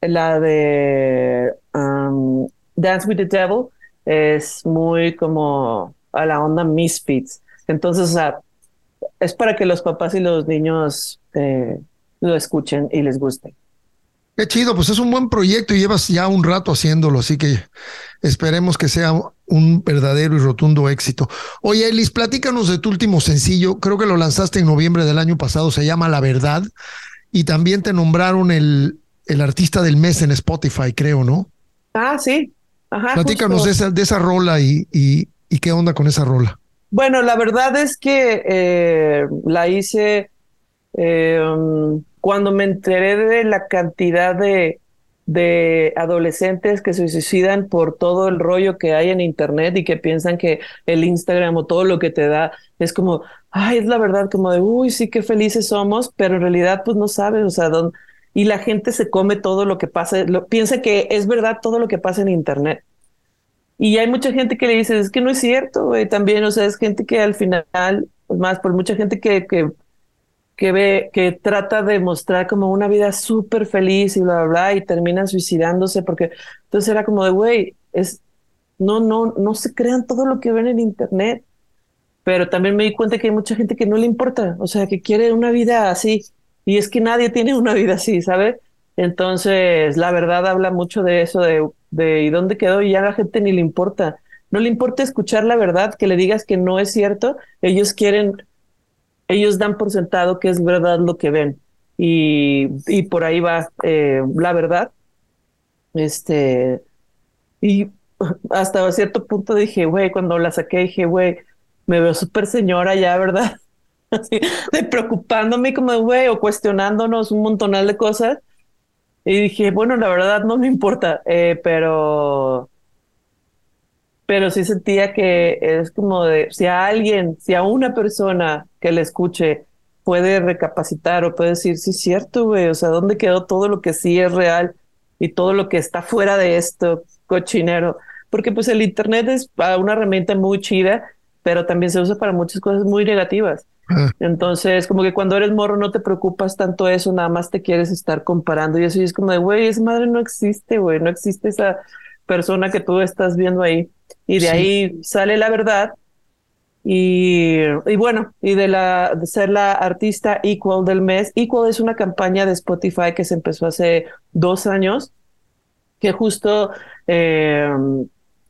la de um, Dance with the Devil es muy como a la onda Misfits. Entonces, o sea, es para que los papás y los niños eh, lo escuchen y les guste. Qué chido, pues es un buen proyecto y llevas ya un rato haciéndolo, así que esperemos que sea un verdadero y rotundo éxito. Oye, Elis, platícanos de tu último sencillo, creo que lo lanzaste en noviembre del año pasado, se llama La Verdad, y también te nombraron el, el artista del mes en Spotify, creo, ¿no? Ah, sí, Platícanos de esa, de esa rola y, y, qué onda con esa rola. Bueno, la verdad es que eh, la hice eh, cuando me enteré de la cantidad de, de adolescentes que se suicidan por todo el rollo que hay en internet y que piensan que el Instagram o todo lo que te da es como, ay, es la verdad, como de, uy, sí, qué felices somos, pero en realidad pues no sabes, o sea, dónde, y la gente se come todo lo que pasa, piensa que es verdad todo lo que pasa en Internet. Y hay mucha gente que le dice, es que no es cierto, güey, también, o sea, es gente que al final, pues más por mucha gente que, que, que ve, que trata de mostrar como una vida súper feliz y bla, bla, bla, y terminan suicidándose porque entonces era como de, güey, es, no, no, no se crean todo lo que ven en Internet. Pero también me di cuenta que hay mucha gente que no le importa, o sea, que quiere una vida así, y es que nadie tiene una vida así, ¿sabes? Entonces, la verdad habla mucho de eso, de, de ¿y dónde quedó? Y ya a la gente ni le importa. No le importa escuchar la verdad, que le digas que no es cierto. Ellos quieren, ellos dan por sentado que es verdad lo que ven. Y, y por ahí va eh, la verdad. Este, y hasta cierto punto dije, güey, cuando la saqué, dije, güey, me veo súper señora ya, ¿verdad? De preocupándome como, güey, o cuestionándonos un montonal de cosas. Y dije, bueno, la verdad no me importa, eh, pero, pero sí sentía que es como de, si a alguien, si a una persona que le escuche puede recapacitar o puede decir, sí, cierto, güey, o sea, ¿dónde quedó todo lo que sí es real y todo lo que está fuera de esto, cochinero? Porque pues el Internet es una herramienta muy chida, pero también se usa para muchas cosas muy negativas. Entonces, como que cuando eres morro no te preocupas tanto eso, nada más te quieres estar comparando y eso y es como de, güey, esa madre no existe, güey, no existe esa persona que tú estás viendo ahí. Y de ahí sale la verdad. Y, y bueno, y de, la, de ser la artista Equal del mes, Equal es una campaña de Spotify que se empezó hace dos años, que justo eh,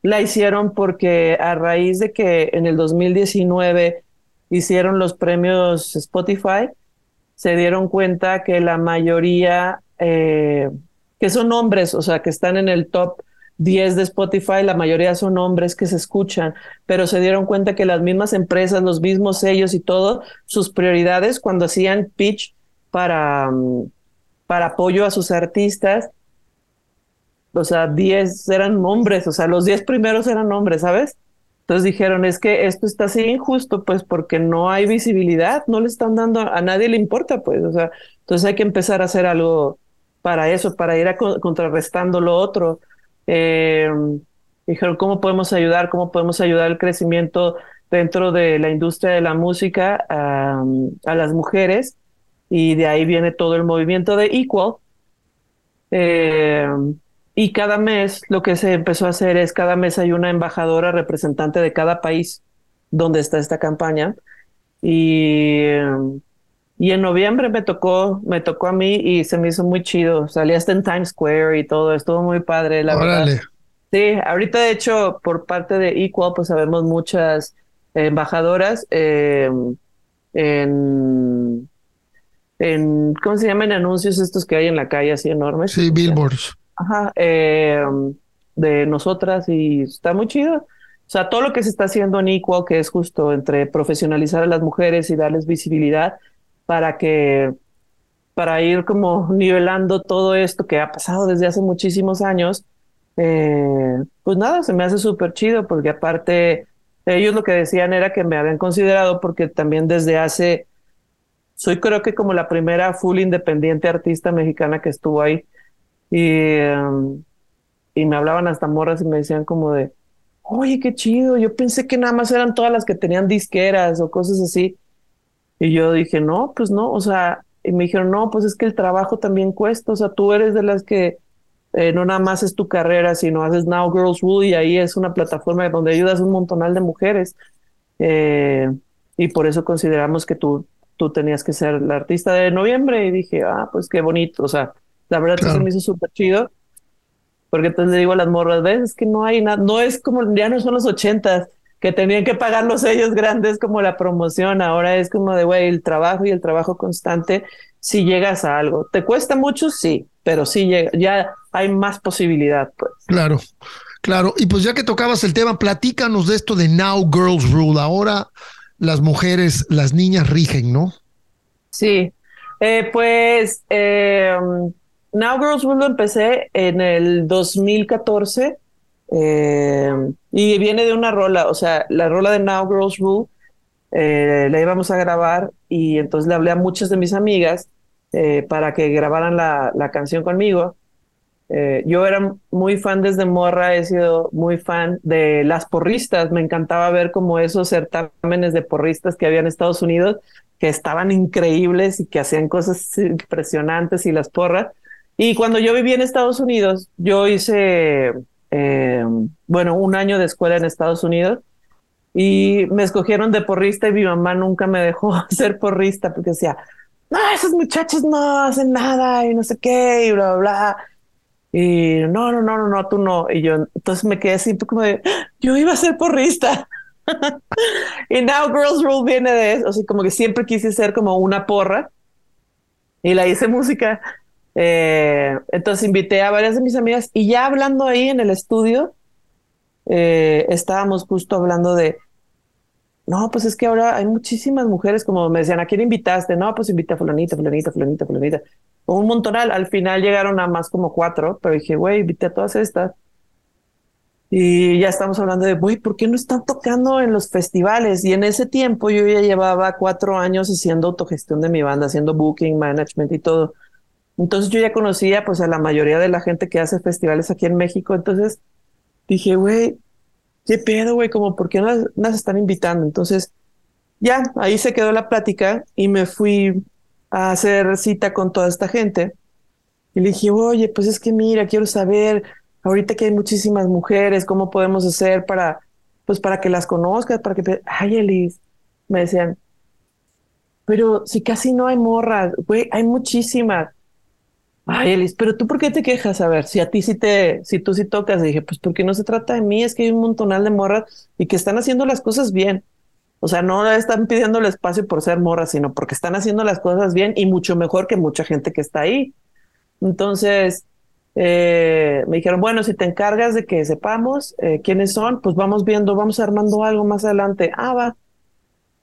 la hicieron porque a raíz de que en el 2019 hicieron los premios Spotify, se dieron cuenta que la mayoría, eh, que son hombres, o sea, que están en el top 10 de Spotify, la mayoría son hombres que se escuchan, pero se dieron cuenta que las mismas empresas, los mismos sellos y todo, sus prioridades cuando hacían pitch para, mm, para apoyo a sus artistas. O sea, 10 eran hombres, o sea, los 10 primeros eran hombres, ¿sabes? Entonces dijeron, es que esto está así injusto, pues porque no hay visibilidad, no le están dando, a nadie le importa, pues, o sea, entonces hay que empezar a hacer algo para eso, para ir a contrarrestando lo otro. Eh, dijeron, ¿cómo podemos ayudar? ¿Cómo podemos ayudar al crecimiento dentro de la industria de la música a, las mujeres? Y de ahí viene todo el movimiento de Equal. Eh, y cada mes lo que se empezó a hacer es, cada mes hay una embajadora representante de cada país donde está esta campaña. Y, y en noviembre me tocó, me tocó a mí y se me hizo muy chido. Salí hasta en Times Square y todo, estuvo muy padre, la verdad. Sí, ahorita de hecho por parte de Equal pues sabemos muchas embajadoras em, en, en, ¿cómo se llaman? Anuncios estos que hay en la calle así enormes. Sí, billboards. Ajá, em, de nosotras y está muy chido. O sea, todo lo que se está haciendo en Equal, que es justo entre profesionalizar a las mujeres y darles visibilidad para que, para ir como nivelando todo esto que ha pasado desde hace muchísimos años, eh, pues nada, se me hace súper chido porque aparte ellos lo que decían era que me habían considerado porque también desde hace, soy creo que como la primera full independiente artista mexicana que estuvo ahí y, em, y me hablaban hasta morras y me decían como de, oye, qué chido, yo pensé que nada más eran todas las que tenían disqueras o cosas así. Y yo dije, no, pues no, o sea, y me dijeron, no, pues es que el trabajo también cuesta, o sea, tú eres de las que eh, no nada más es tu carrera, sino haces Now Girls Rule y ahí es una plataforma donde ayudas a un montonal de mujeres. Eh, y por eso consideramos que tú, tú tenías que ser la artista de noviembre y dije, ah, pues qué bonito, o sea, la verdad que se me hizo súper chido. Porque entonces le digo a las morras, ves, es que no hay nada, no es como, ya no son los ochentas, que tenían que pagar los sellos grandes como la promoción, ahora es como de, güey, el trabajo y el trabajo constante, si llegas a algo. ¿Te cuesta mucho? Sí, pero sí llega, ya hay más posibilidad, pues. Claro. Claro, y pues ya que tocabas el tema, platícanos de esto de Now Girls Rule. Ahora las mujeres, las niñas rigen, ¿no? Sí, eh, pues eh, Now Girls Rule lo empecé en el 2014 eh, y viene de una rola, o sea, la rola de Now Girls Rule eh, la íbamos a grabar y entonces le hablé a muchas de mis amigas eh, para que grabaran la, la canción conmigo. yo era muy fan desde morra, he sido muy fan de las porristas, me encantaba ver como esos certámenes de porristas que había en Estados Unidos, que estaban increíbles y que hacían cosas impresionantes y las porras. Y cuando yo viví en Estados Unidos, yo hice, eh, bueno, un año de escuela en Estados Unidos y me escogieron de porrista y mi mamá nunca me dejó ser porrista porque decía, no, esos muchachos no hacen nada y no sé qué y bla, bla, bla. Y no, no, no, no, no, tú no. Y yo, entonces me quedé así como de, yo iba a ser porrista. y Now Girls Rule viene de eso, así como que siempre quise ser como una porra y la hice música. Eh, entonces invité a varias de mis amigas y ya hablando ahí en el estudio, eh, estábamos justo hablando de, no, pues es que ahora hay muchísimas mujeres, como me decían, ¿a quién invitaste? No, pues invité a fulanita, fulanita, fulanita, fulanita. Un montonal, al final llegaron a más como cuatro, pero dije, güey, invité a todas estas. Y ya estamos hablando de, güey, ¿por qué no están tocando en los festivales? Y en ese tiempo yo ya llevaba cuatro años haciendo autogestión de mi banda, haciendo booking, management y todo. Entonces yo ya conocía pues a la mayoría de la gente que hace festivales aquí en México. Entonces dije, güey, ¿qué pedo, güey? Como, ¿por qué no las, están invitando? Entonces ya, ahí se quedó la plática y me fui a hacer cita con toda esta gente. Y le dije, oye, pues es que mira, quiero saber, ahorita que hay muchísimas mujeres, ¿cómo podemos hacer para, pues para que las conozcas, para que, ay, Elis, me decían, pero si casi no hay morras, güey, hay muchísimas. Ay, Elis, pero tú por qué te quejas? A ver, si a ti sí te, si tú sí tocas, dije, pues porque no se trata de mí, es que hay un montonal de morras y que están haciendo las cosas bien. O sea, no están pidiendo el espacio por ser morras, sino porque están haciendo las cosas bien y mucho mejor que mucha gente que está ahí. Entonces, eh, me dijeron, bueno, si te encargas de que sepamos eh, quiénes son, pues vamos viendo, vamos armando algo más adelante. Ah, va.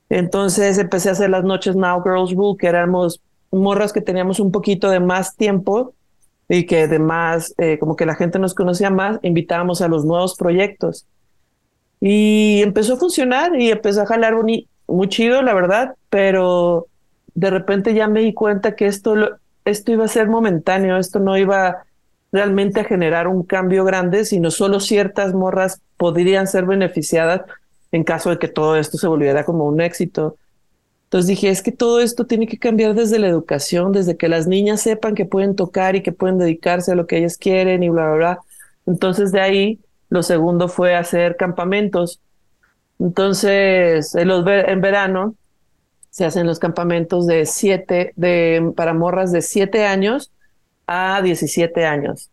Entonces empecé a hacer las noches Now Girls Rule, que éramos morras que teníamos un poquito de más tiempo y que además eh, como que la gente nos conocía más, invitábamos a los nuevos proyectos. Y empezó a funcionar y empezó a jalar muy, muy chido, la verdad, pero de repente ya me di cuenta que esto, esto iba a ser momentáneo, esto no iba realmente a generar un cambio grande, sino solo ciertas morras podrían ser beneficiadas en caso de que todo esto se volviera como un éxito. Entonces dije, es que todo esto tiene que cambiar desde la educación, desde que las niñas sepan que pueden tocar y que pueden dedicarse a lo que ellas quieren y bla, bla, bla. Entonces de ahí lo segundo fue hacer campamentos. Entonces, en, los, verano se hacen los campamentos de siete, de, para morras de siete años a 17 años.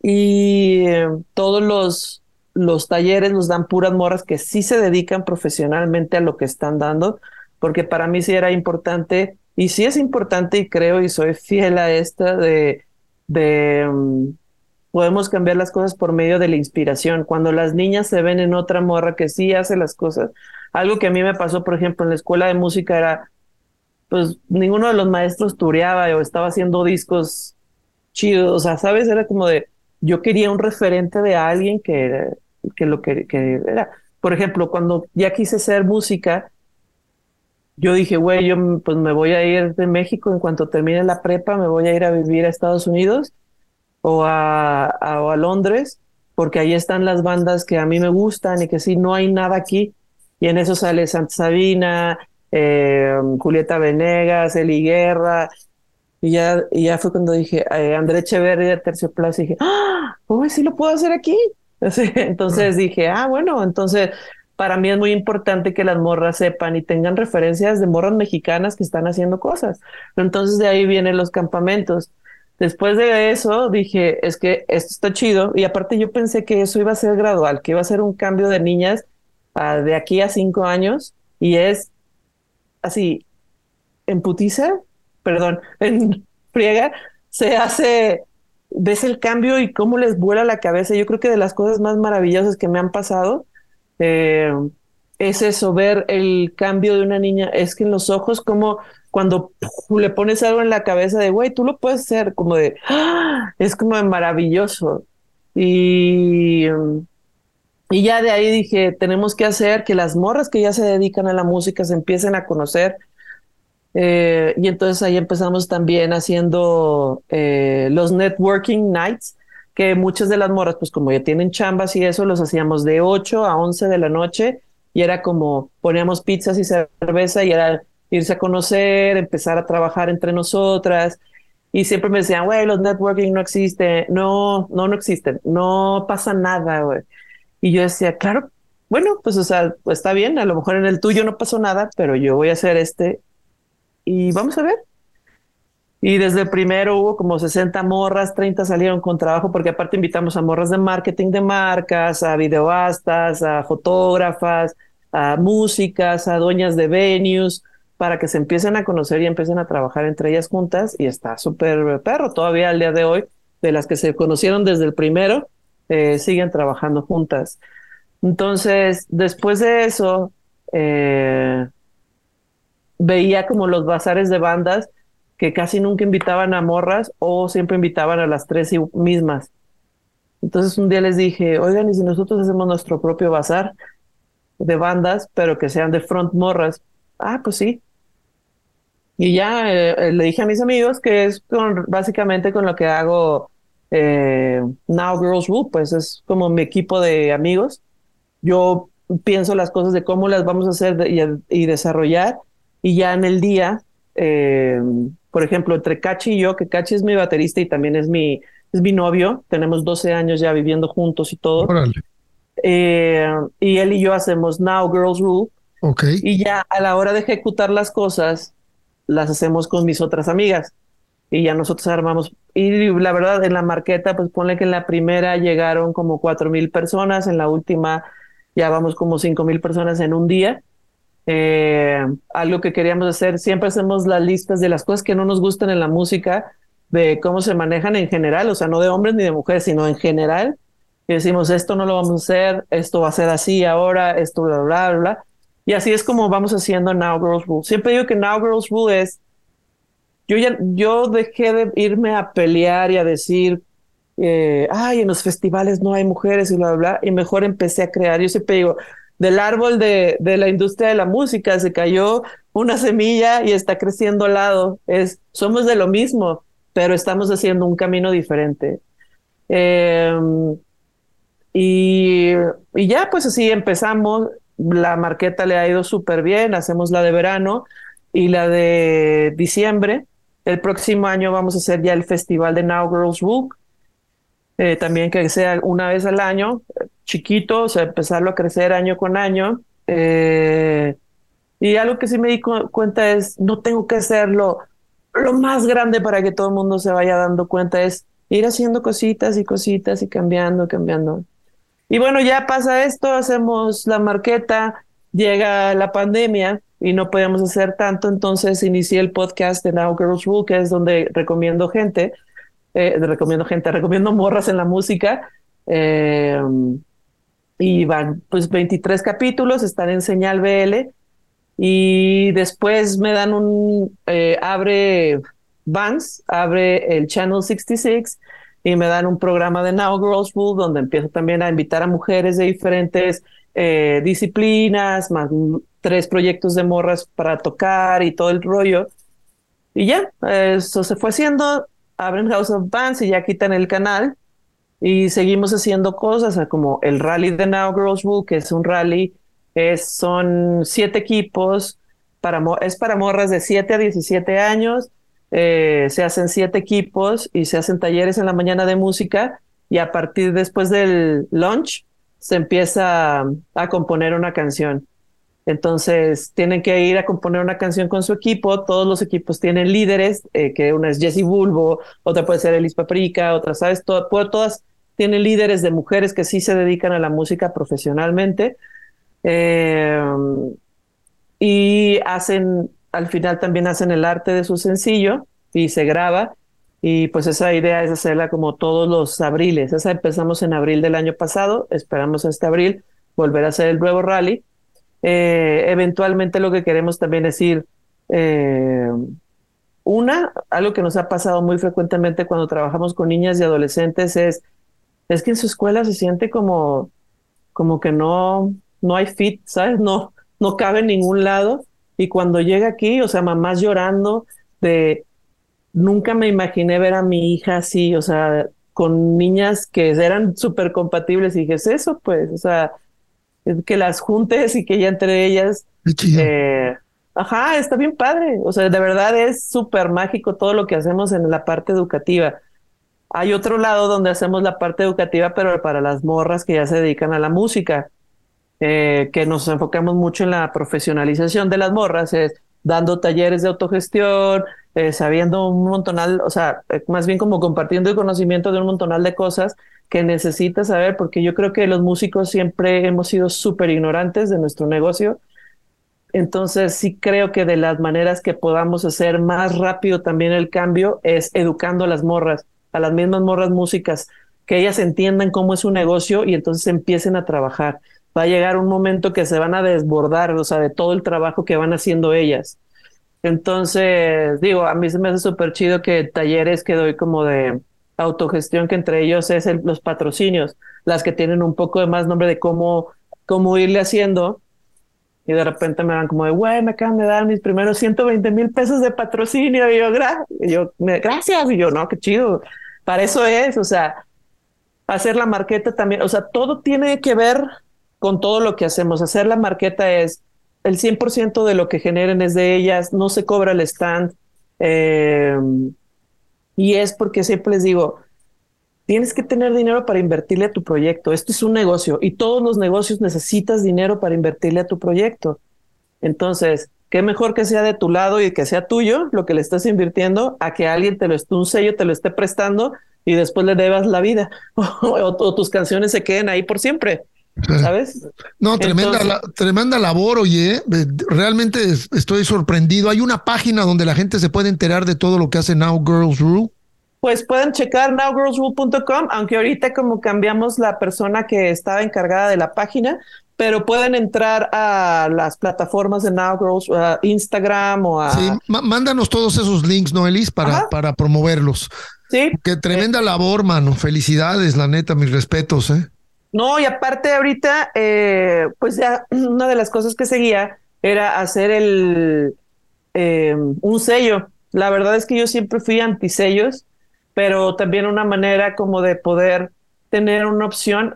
Y eh, todos los, los talleres nos dan puras morras que sí se dedican profesionalmente a lo que están dando, porque para mí sí era importante, y sí es importante y creo y soy fiel a esta de, mm, podemos cambiar las cosas por medio de la inspiración. Cuando las niñas se ven en otra morra que sí hace las cosas, algo que a mí me pasó, por ejemplo, en la escuela de música era, pues ninguno de los maestros tureaba o estaba haciendo discos chidos, o sea, ¿sabes? Era como de, yo quería un referente de alguien que, que lo que, que era. Por ejemplo, cuando ya quise hacer música, yo dije, güey, yo pues me voy a ir de México en cuanto termine la prepa, me voy a ir a vivir a Estados Unidos o a, a, Londres, porque ahí están las bandas que a mí me gustan y que sí, no hay nada aquí. Y en eso sale Santa Sabina, eh, Julieta Venegas, Eli Guerra. Y ya, y ya fue cuando dije, eh, André Echeverría, Tercioplaza, y dije, ¡ah! Uy, sí lo puedo hacer aquí. entonces dije, ah, bueno, entonces para mí es muy importante que las morras sepan y tengan referencias de morras mexicanas que están haciendo cosas. Entonces de ahí vienen los campamentos. Después de eso dije, es que esto está chido y aparte yo pensé que eso iba a ser gradual, que iba a ser un cambio de niñas de aquí a cinco años y es así, en putiza, perdón, en friega, se hace, ves el cambio y cómo les vuela la cabeza. Yo creo que de las cosas más maravillosas que me han pasado eh, es eso, ver el cambio de una niña, es que en los ojos, como cuando le pones algo en la cabeza de, güey, tú lo puedes hacer, como de, ¡ah! es como de maravilloso. Y, y ya de ahí dije, tenemos que hacer que las morras que ya se dedican a la música se empiecen a conocer. Eh, y entonces ahí empezamos también haciendo eh, los networking nights, que muchas de las morras, pues como ya tienen chambas y eso, los hacíamos de 8 a 11 de la noche y era como poníamos pizzas y cerveza y era irse a conocer, empezar a trabajar entre nosotras. Y siempre me decían, güey, los networking no existen. No, no, no existen. No pasa nada, güey. Y yo decía, claro, bueno, pues, o sea, está bien. A lo mejor en el tuyo no pasó nada, pero yo voy a hacer este y vamos a ver. Y desde el primero hubo como 60 morras, 30 salieron con trabajo, porque aparte invitamos a morras de marketing de marcas, a videoastas, a fotógrafas, a músicas, a dueñas de venues, para que se empiecen a conocer y empiecen a trabajar entre ellas juntas. Y está súper perro. Todavía al día de hoy, de las que se conocieron desde el primero, eh, siguen trabajando juntas. Entonces, después de eso, eh, veía como los bazares de bandas que casi nunca invitaban a morras o siempre invitaban a las tres mismas. Entonces un día les dije, oigan, ¿y si nosotros hacemos nuestro propio bazar de bandas, pero que sean de front morras? Ah, pues sí. Y ya eh, le dije a mis amigos que es básicamente con lo que hago eh, Now Girls Rule, pues es como mi equipo de amigos. Yo pienso las cosas de cómo las vamos a hacer y, desarrollar y ya en el día, eh, por ejemplo, entre Cachi y yo, que Cachi es mi baterista y también es mi, es mi novio, tenemos 12 años ya viviendo juntos y todo. y él y yo hacemos Now Girls Rule. Okay. Y ya a la hora de ejecutar las cosas, las hacemos con mis otras amigas y ya nosotros armamos. Y la verdad, en la marqueta, pues ponle que en la primera llegaron como cuatro mil personas, en la última ya vamos como cinco mil personas en un día. Eh, algo que queríamos hacer, siempre hacemos las listas de las cosas que no nos gustan en la música, de cómo se manejan en general, o sea, no de hombres ni de mujeres, sino en general. Y decimos, esto no lo vamos a hacer, esto va a ser así ahora, esto bla, bla, bla. Y así es como vamos haciendo Now Girls Rule. Siempre digo que Now Girls Rule es yo ya, yo dejé de irme a pelear y a decir, eh, ay, en los festivales no hay mujeres y bla, bla, bla, y mejor empecé a crear. Yo siempre digo, del árbol de, de la industria de la música se cayó una semilla y está creciendo al lado. Es, somos de lo mismo, pero estamos haciendo un camino diferente. Em, y, y ya, pues así empezamos. La marqueta le ha ido súper bien. Hacemos la de verano y la de diciembre. El próximo año vamos a hacer ya el festival de Now Girls Book. Eh, también que sea una vez al año, chiquito, o sea, empezarlo a crecer año con año. Eh, y algo que sí me di cuenta es, no tengo que hacerlo lo más grande para que todo el mundo se vaya dando cuenta, es ir haciendo cositas y cositas y cambiando, cambiando. Y bueno, ya pasa esto, hacemos la marqueta, llega la pandemia y no podemos hacer tanto, entonces inicié el podcast de Now Girls que es donde recomiendo gente, eh, recomiendo gente, recomiendo morras en la música. Eh, y van pues 23 capítulos, están en señal BL y después me dan un, eh, abre Vans, abre el Channel 66 y me dan un programa de Now Girls Rule donde empiezo también a invitar a mujeres de diferentes eh, disciplinas, más tres proyectos de morras para tocar y todo el rollo. Y ya, eso se fue haciendo, abren House of Bands y ya quitan el canal y seguimos haciendo cosas como el rally de Now Girls Rule, que es un rally, es, son siete equipos, para, es para morras de 7 a 17 años, eh, se hacen siete equipos y se hacen talleres en la mañana de música y a partir después del lunch se empieza a componer una canción. Entonces tienen que ir a componer una canción con su equipo. Todos los equipos tienen líderes, eh, que una es Jessie Bulbo, otra puede ser Elis Paprika, otra, ¿sabes? todas tienen líderes de mujeres que sí se dedican a la música profesionalmente. Eh, y hacen, al final también hacen el arte de su sencillo y se graba. Y pues esa idea es hacerla como todos los abriles. Esa empezamos en abril del año pasado, esperamos este abril volver a hacer el nuevo rally eh, eventualmente lo que queremos también es ir, eh, una, algo que nos ha pasado muy frecuentemente cuando trabajamos con niñas y adolescentes es, es que en su escuela se siente como, como que no, no hay fit, ¿sabes? No, no cabe en ningún lado. Y cuando llega aquí, o sea, mamás llorando de, nunca me imaginé ver a mi hija así, o sea, con niñas que eran súper compatibles y dije, es eso, pues, o sea, que las juntes y que ya entre ellas. Eh, ajá, está bien padre. O sea, de verdad es súper mágico todo lo que hacemos en la parte educativa. Hay otro lado donde hacemos la parte educativa, pero para las morras que ya se dedican a la música, eh, que nos enfocamos mucho en la profesionalización de las morras, es dando talleres de autogestión, eh, sabiendo un montonal, o sea, más bien como compartiendo el conocimiento de un montonal de cosas que necesitas saber, porque yo creo que los músicos siempre hemos sido súper ignorantes de nuestro negocio. Entonces sí creo que de las maneras que podamos hacer más rápido también el cambio es educando a las morras, a las mismas morras músicas, que ellas entiendan cómo es un negocio y entonces empiecen a trabajar. Va a llegar un momento que se van a desbordar, o sea, de todo el trabajo que van haciendo ellas. Entonces, digo, a mí se me hace súper chido que talleres que doy como de autogestión, que entre ellos es los patrocinios, las que tienen un poco de más nombre de cómo, cómo irle haciendo. Y de repente me dan como de, güey, me acaban de dar mis primeros 120 mil pesos de patrocinio. Y yo, y yo, gracias. Y yo, no, qué chido. Para eso es, o sea, hacer la marqueta también, o sea, todo tiene que ver con todo lo que hacemos. Hacer la marqueta es el 100% de lo que generen es de ellas, no se cobra el stand. Eh, y es porque siempre les digo, tienes que tener dinero para invertirle a tu proyecto. Esto es un negocio y todos los negocios necesitas dinero para invertirle a tu proyecto. Entonces, qué mejor que sea de tu lado y que sea tuyo lo que le estás invirtiendo a que alguien te lo esté, un sello te lo esté prestando y después le debas la vida o, tus canciones se queden ahí por siempre. ¿Sabes? No, tremenda, tremenda labor, oye. Realmente estoy sorprendido. Hay una página donde la gente se puede enterar de todo lo que hace Now Girls Rule. Pues pueden checar nowgirlsrule.com, aunque ahorita como cambiamos la persona que estaba encargada de la página, pero pueden entrar a las plataformas de Now Girls, a Instagram o a... Sí, mándanos todos esos links, Noelis, para, para promoverlos. Sí. Qué tremenda labor, mano. Felicidades, la neta, mis respetos, ¿eh? No, y aparte ahorita, eh, pues ya una de las cosas que seguía era hacer el eh, un sello. La verdad es que yo siempre fui anti-sellos, pero también una manera como de poder tener una opción.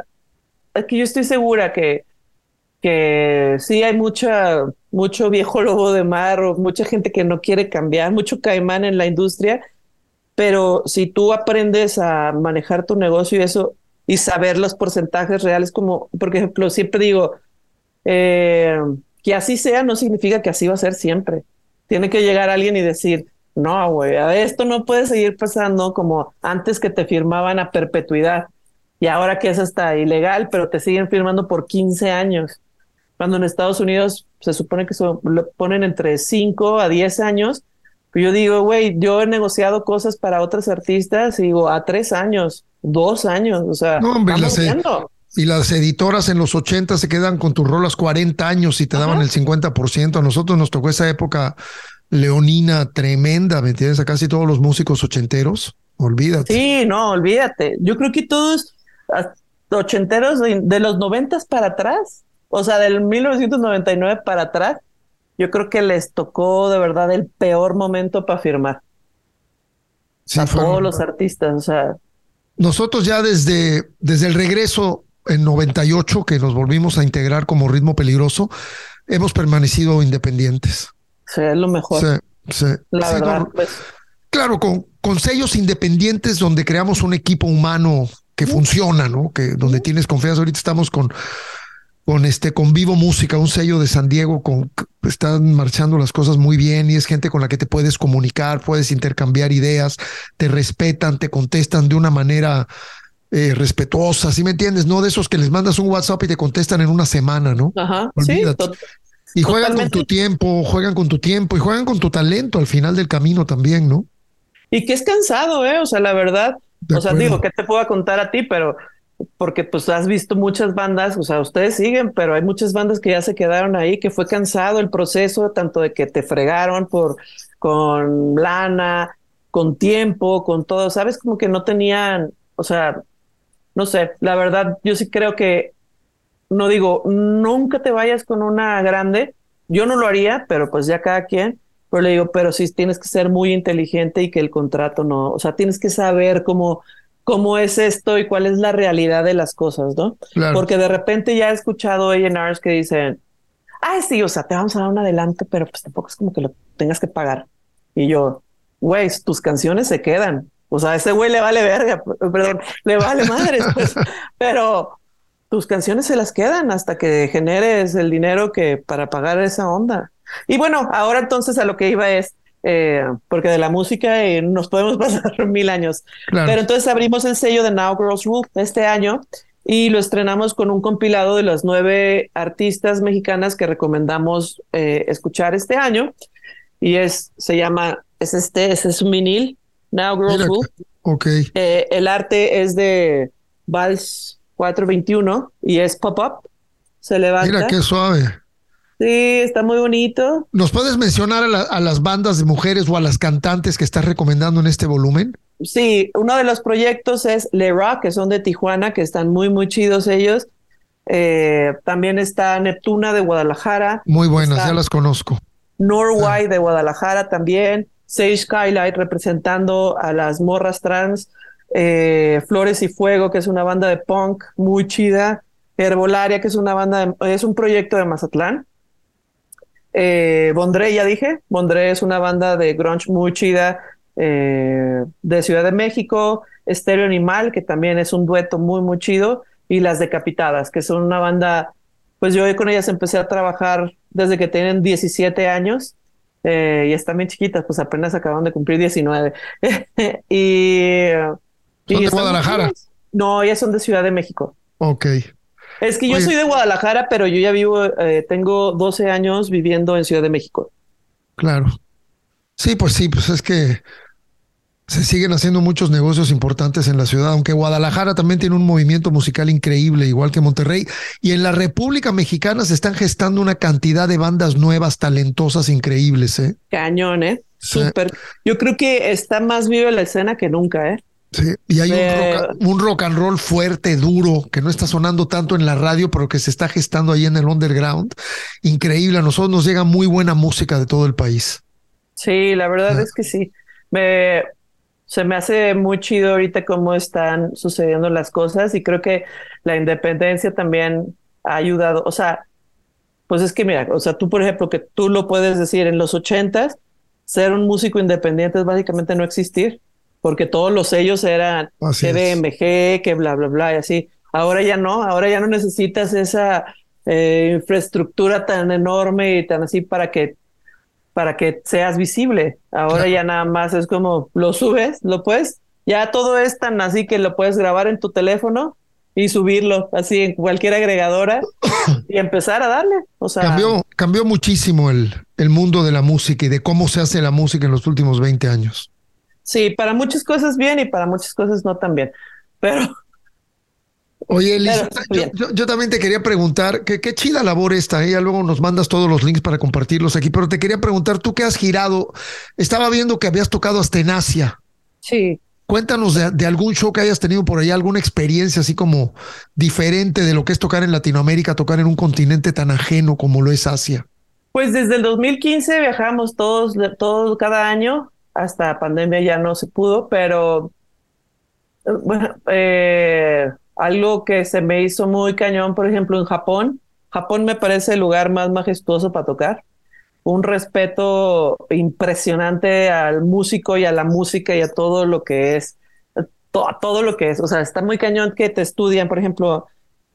Que yo estoy segura que que sí hay mucha, mucho viejo lobo de mar o mucha gente que no quiere cambiar, mucho caimán en la industria, pero si tú aprendes a manejar tu negocio y eso y saber los porcentajes reales, como, por ejemplo, siempre digo, eh, que así sea no significa que así va a ser siempre. Tiene que llegar alguien y decir, no, güey, esto no puede seguir pasando como antes que te firmaban a perpetuidad y ahora que es hasta ilegal, pero te siguen firmando por 15 años cuando en Estados Unidos se supone que lo ponen entre 5 a 10 años. Yo digo, güey, yo he negociado cosas para otros artistas y digo, a tres años, dos años, o sea, no, hombre, las, y las editoras en los 80 se quedan con tus rolas 40 años y te daban el 50%. A nosotros nos tocó esa época leonina tremenda, ¿me entiendes? A casi todos los músicos ochenteros, olvídate. Sí, no, olvídate. Yo creo que todos ochenteros de, de los noventas para atrás o sea, del 1999 para atrás, yo creo que les tocó de verdad el peor momento para firmar. a todos los artistas, o sea. Nosotros ya desde, desde el regreso en 98, que nos volvimos a integrar como ritmo peligroso, hemos permanecido independientes. Sí, es lo mejor. Sí, sí. La verdad, pues. Claro, con, con sellos independientes donde creamos un equipo humano que funciona, ¿no? Que donde tienes confianza. Ahorita estamos con con este con Vivo Música, un sello de San Diego, con están marchando las cosas muy bien y es gente con la que te puedes comunicar, puedes intercambiar ideas, te respetan, te contestan de una manera eh, respetuosa, ¿sí me entiendes? No de esos que les mandas un WhatsApp y te contestan en una semana, ¿no? Ajá. y juegan con tu tiempo, juegan con tu tiempo y juegan con tu talento al final del camino también, ¿no? Y que es cansado, ¿eh? O sea, la verdad, o sea, digo, ¿qué te puedo contar a ti? Pero porque pues has visto muchas bandas, o sea, ustedes siguen, pero hay muchas bandas que ya se quedaron ahí, que fue cansado el proceso, tanto de que te fregaron por con lana, con tiempo, con todo, sabes, como que no tenían, o sea, no sé, la verdad, yo sí creo que, no digo, nunca te vayas con una grande, yo no lo haría, pero pues ya cada quien, pero le digo, pero sí tienes que ser muy inteligente y que el contrato no, o sea, tienes que saber cómo cómo es esto y cuál es la realidad de las cosas, ¿no? Porque de repente ya he escuchado A&Rs que dicen, ay, sí, o sea, te vamos a dar un adelanto, pero pues tampoco es como que lo tengas que pagar. Y yo, güey, tus canciones se quedan. O sea, a ese güey le vale verga, perdón, le vale madres, pues, pero tus canciones se las quedan hasta que generes el dinero que para pagar esa onda. Y bueno, ahora entonces a lo que iba es, eh, porque de la música eh, nos podemos pasar mil años. Pero entonces abrimos el sello de Now Girls Rule este año y lo estrenamos con un compilado de las nueve artistas mexicanas que recomendamos eh, escuchar este año. Y es, se llama, es este, ese es un vinil, Now Girls Rule. Ok. el arte es de Vals 421 y es pop-up. Se levanta. Mira qué suave. Sí, está muy bonito. ¿Nos puedes mencionar a, las bandas de mujeres o a las cantantes que estás recomendando en este volumen? Sí, uno de los proyectos es Le Rock, que son de Tijuana, que están muy, muy chidos ellos. Eh, también está Neptuna de Guadalajara. Muy buenas, ya las conozco. Norway de Guadalajara también. Sage Skylight representando a las morras trans. Eh, Flores y Fuego, que es una banda de punk muy chida. Herbolaria, que es una banda, es un proyecto de Mazatlán. Eh, Bondré, ya dije, Bondré es una banda de grunge muy chida eh, de Ciudad de México, Estéreo Animal, que también es un dueto muy, muy chido, y Las Decapitadas, que son una banda, pues yo con ellas empecé a trabajar desde que tienen 17 años, eh, y están bien chiquitas, pues apenas acaban de cumplir 19. y, ¿Son de Guadalajara? No, ellas son de Ciudad de México. Ok. Es que yo soy de Guadalajara, pero yo ya vivo, eh, tengo 12 años viviendo en Ciudad de México. Claro. Sí, pues sí, pues es que Se siguen haciendo muchos negocios importantes en la ciudad, aunque Guadalajara también tiene un movimiento musical increíble, igual que Monterrey. Y en la República Mexicana se están gestando una cantidad de bandas nuevas, talentosas, increíbles, ¿eh? Cañón, ¿eh? Súper. Yo creo que está más viva la escena que nunca, ¿eh? Sí, y hay un, rock, and roll fuerte, duro, que no está sonando tanto en la radio, pero que se está gestando ahí en el underground. Increíble, a nosotros nos llega muy buena música de todo el país. Sí, la verdad es que sí. Me, se me hace muy chido ahorita cómo están sucediendo las cosas y creo que la independencia también ha ayudado. O sea, pues es que mira, o sea, tú por ejemplo, que tú lo puedes decir en los ochentas, ser un músico independiente es básicamente no existir, porque todos los sellos eran que BMG, que bla, bla, bla, y así. Ahora ya no, ahora ya no necesitas esa eh, infraestructura tan enorme y tan así para que para que seas visible. Ahora ya nada más es como lo subes, lo puedes, ya todo es tan así que lo puedes grabar en tu teléfono y subirlo así en cualquier agregadora y empezar a darle. O sea, cambió, cambió muchísimo el, el mundo de la música y de cómo se hace la música en los últimos 20 años. Sí, para muchas cosas bien y para muchas cosas no tan bien. Pero Oye, Elisa, yo, también te quería preguntar, que qué chida labor esta, ¿eh? ya luego nos mandas todos los links para compartirlos aquí, pero te quería preguntar, tú que has girado, estaba viendo que habías tocado hasta en Asia. Sí. Cuéntanos de, algún show que hayas tenido por allá, alguna experiencia así como diferente de lo que es tocar en Latinoamérica, tocar en un continente tan ajeno como lo es Asia. Pues desde el 2015 viajamos todos, todos cada año, hasta pandemia ya no se pudo, pero bueno, eh, algo que se me hizo muy cañón, por ejemplo, en Japón. Japón me parece el lugar más majestuoso para tocar. Un respeto impresionante al músico y a la música y a todo lo que es, todo lo que es. O sea, está muy cañón que te estudian. Por ejemplo,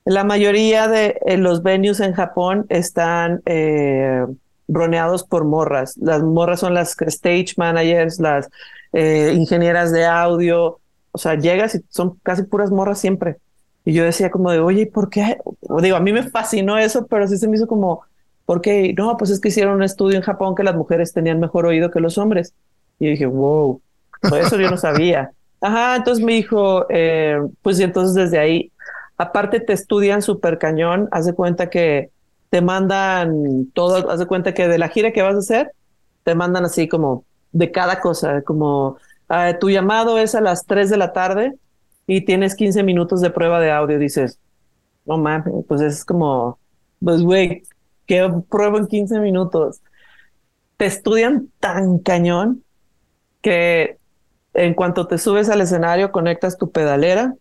la mayoría de eh, los venues en Japón están eh, roneados por morras. Las morras son las stage managers, las eh, ingenieras de audio. O sea, llegas y son casi puras morras siempre. Y yo decía como de, oye, ¿por qué? digo, a mí me fascinó eso, pero sí se me hizo como, ¿por qué? No, pues es que hicieron un estudio en Japón que las mujeres tenían mejor oído que los hombres. Y dije, wow, pues eso yo no sabía. Ajá, entonces me dijo, eh, pues y entonces desde ahí, aparte te estudian súper cañón, haz de cuenta que te mandan todo, haz de cuenta que de la gira que vas a hacer, te mandan así como de cada cosa, como ah, tu llamado es a las 3 de la tarde, y tienes 15 minutos de prueba de audio, dices, no mames, pues es como, pues güey, ¿qué pruebo en 15 minutos? Te estudian tan cañón que en cuanto te subes al escenario, conectas tu pedalera.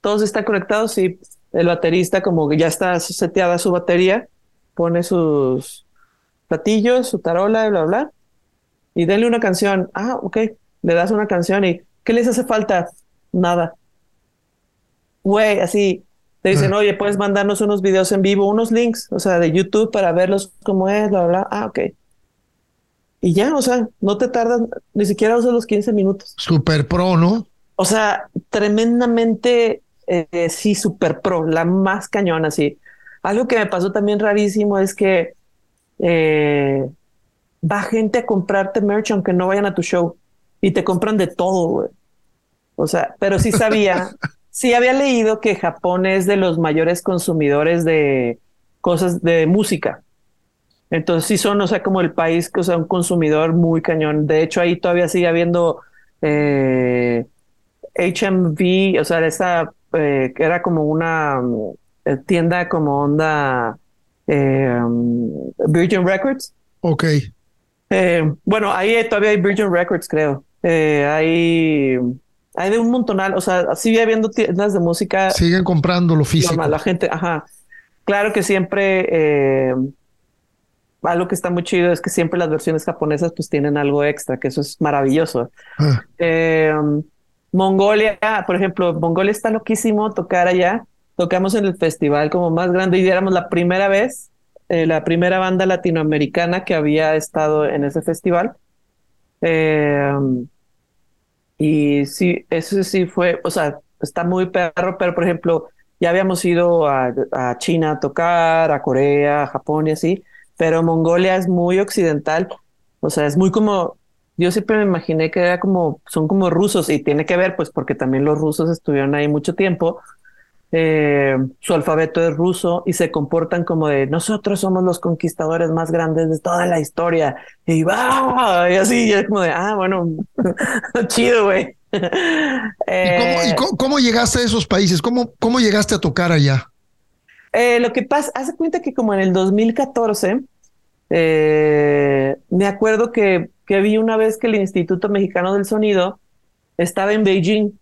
Todos están conectados y el baterista, como que ya está seteada su batería, pone sus platillos, su tarola, bla, bla, y denle una canción. Ah, ok, le das una canción y ¿Qué les hace falta? Nada. Güey, así te dicen, oye, puedes mandarnos unos videos en vivo, unos links, o sea, de YouTube para verlos cómo es, bla, bla. Ah, ok. Y ya, o sea, no te tardan, ni siquiera usas los 15 minutos. Super pro, ¿no? O sea, tremendamente, eh, sí, super pro, la más cañona, sí. Algo que me pasó también rarísimo es que eh, va gente a comprarte merch aunque no vayan a tu show y te compran de todo, güey. O sea, pero sí sabía, sí había leído que Japón es de los mayores consumidores de cosas de música. Entonces sí son, o sea, como el país, o sea, un consumidor muy cañón. De hecho, ahí todavía sigue habiendo eh, HMV, o sea, esa eh, que era como una eh, tienda como onda eh, Virgin Records. Ok. bueno, ahí todavía hay Virgin Records, creo. hay hay de un montonal, o sea, sigue habiendo tiendas de música. Siguen comprando lo físico. La gente, ajá. Claro que siempre, eh, algo que está muy chido es que siempre las versiones japonesas pues tienen algo extra, que eso es maravilloso. Ah. Eh, Mongolia, por ejemplo, Mongolia está loquísimo tocar allá. Tocamos en el festival como más grande y éramos la primera vez, eh, la primera banda latinoamericana que había estado en ese festival. Eh, y sí, eso sí fue, o sea, está muy perro, pero por ejemplo, ya habíamos ido a, China a tocar, a Corea, a Japón y así, pero Mongolia es muy occidental, o sea, es muy como yo siempre me imaginé que era como, son como rusos y tiene que ver, pues, porque también los rusos estuvieron ahí mucho tiempo. Eh, su alfabeto es ruso y se comportan como de nosotros somos los conquistadores más grandes de toda la historia y va y así y es como de ah bueno chido güey ¿Y, cómo, y cómo, cómo, llegaste a esos países cómo cómo llegaste a tocar allá eh, lo que pasa hace cuenta que como en el 2014 eh, me acuerdo que, que vi una vez que el Instituto Mexicano del Sonido estaba en Beijing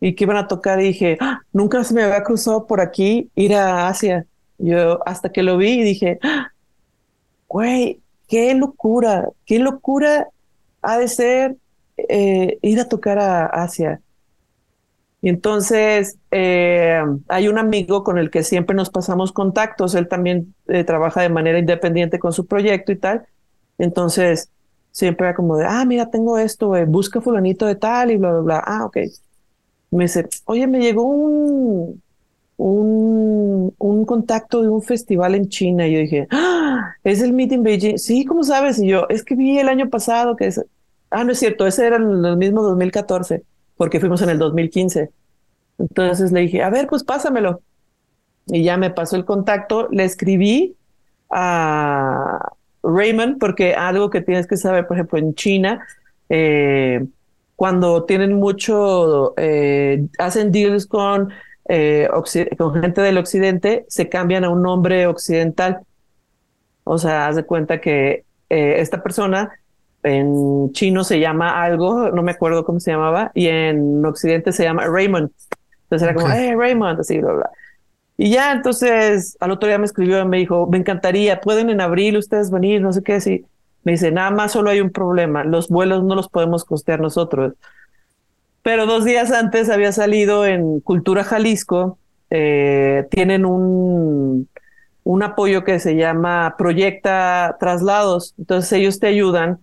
y que iban a tocar y dije, ¡Ah! nunca se me había cruzado por aquí ir a Asia. Yo hasta que lo vi y dije, ¡Ah! güey, qué locura, qué locura ha de ser eh, ir a tocar a Asia. Y entonces eh, hay un amigo con el que siempre nos pasamos contactos, él también eh, trabaja de manera independiente con su proyecto y tal. Entonces siempre era como de, ah, mira, tengo esto, busca fulanito de tal y bla, bla, bla. Ah, ok. Me dice, oye, me llegó un, un, un contacto de un festival en China. Y yo dije, ah, es el Meeting Beijing. Sí, ¿cómo sabes? Y yo, es que vi el año pasado que es, ah, no es cierto, ese era el mismo 2014 porque fuimos en el 2015. Entonces le dije, a ver, pues pásamelo. Y ya me pasó el contacto, le escribí a Raymond, porque algo que tienes que saber, por ejemplo, en China, eh, cuando tienen mucho, eh, hacen deals con, eh, con gente del occidente, se cambian a un nombre occidental. O sea, haz de cuenta que esta persona en chino se llama algo, no me acuerdo cómo se llamaba, y en Occidente se llama Raymond. Entonces era como, hey Raymond, así, bla, bla. Y ya, entonces al otro día me escribió y me dijo, me encantaría, pueden en abril ustedes venir, no sé qué, así. Me dice, nada más solo hay un problema, los vuelos no los podemos costear nosotros. Pero dos días antes había salido en Cultura Jalisco, eh, tienen un, un apoyo que se llama Proyecta Traslados. Entonces ellos te ayudan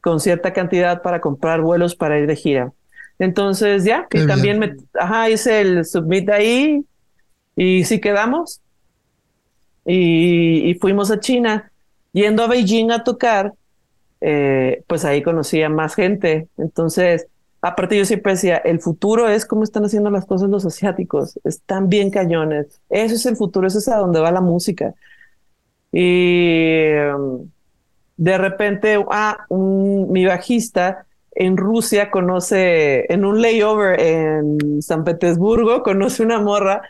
con cierta cantidad para comprar vuelos para ir de gira. Entonces ya, que también me, ajá, hice el submit ahí y sí quedamos. Y, fuimos a China, yendo a Beijing a tocar, eh, pues ahí conocí a más gente. Entonces, aparte yo siempre decía, el futuro es cómo están haciendo las cosas los asiáticos, están bien cañones. Eso es el futuro, eso es a donde va la música. Y um, de repente, ah, un, mi bajista en Rusia conoce, en un layover en San Petersburgo, conoce una morra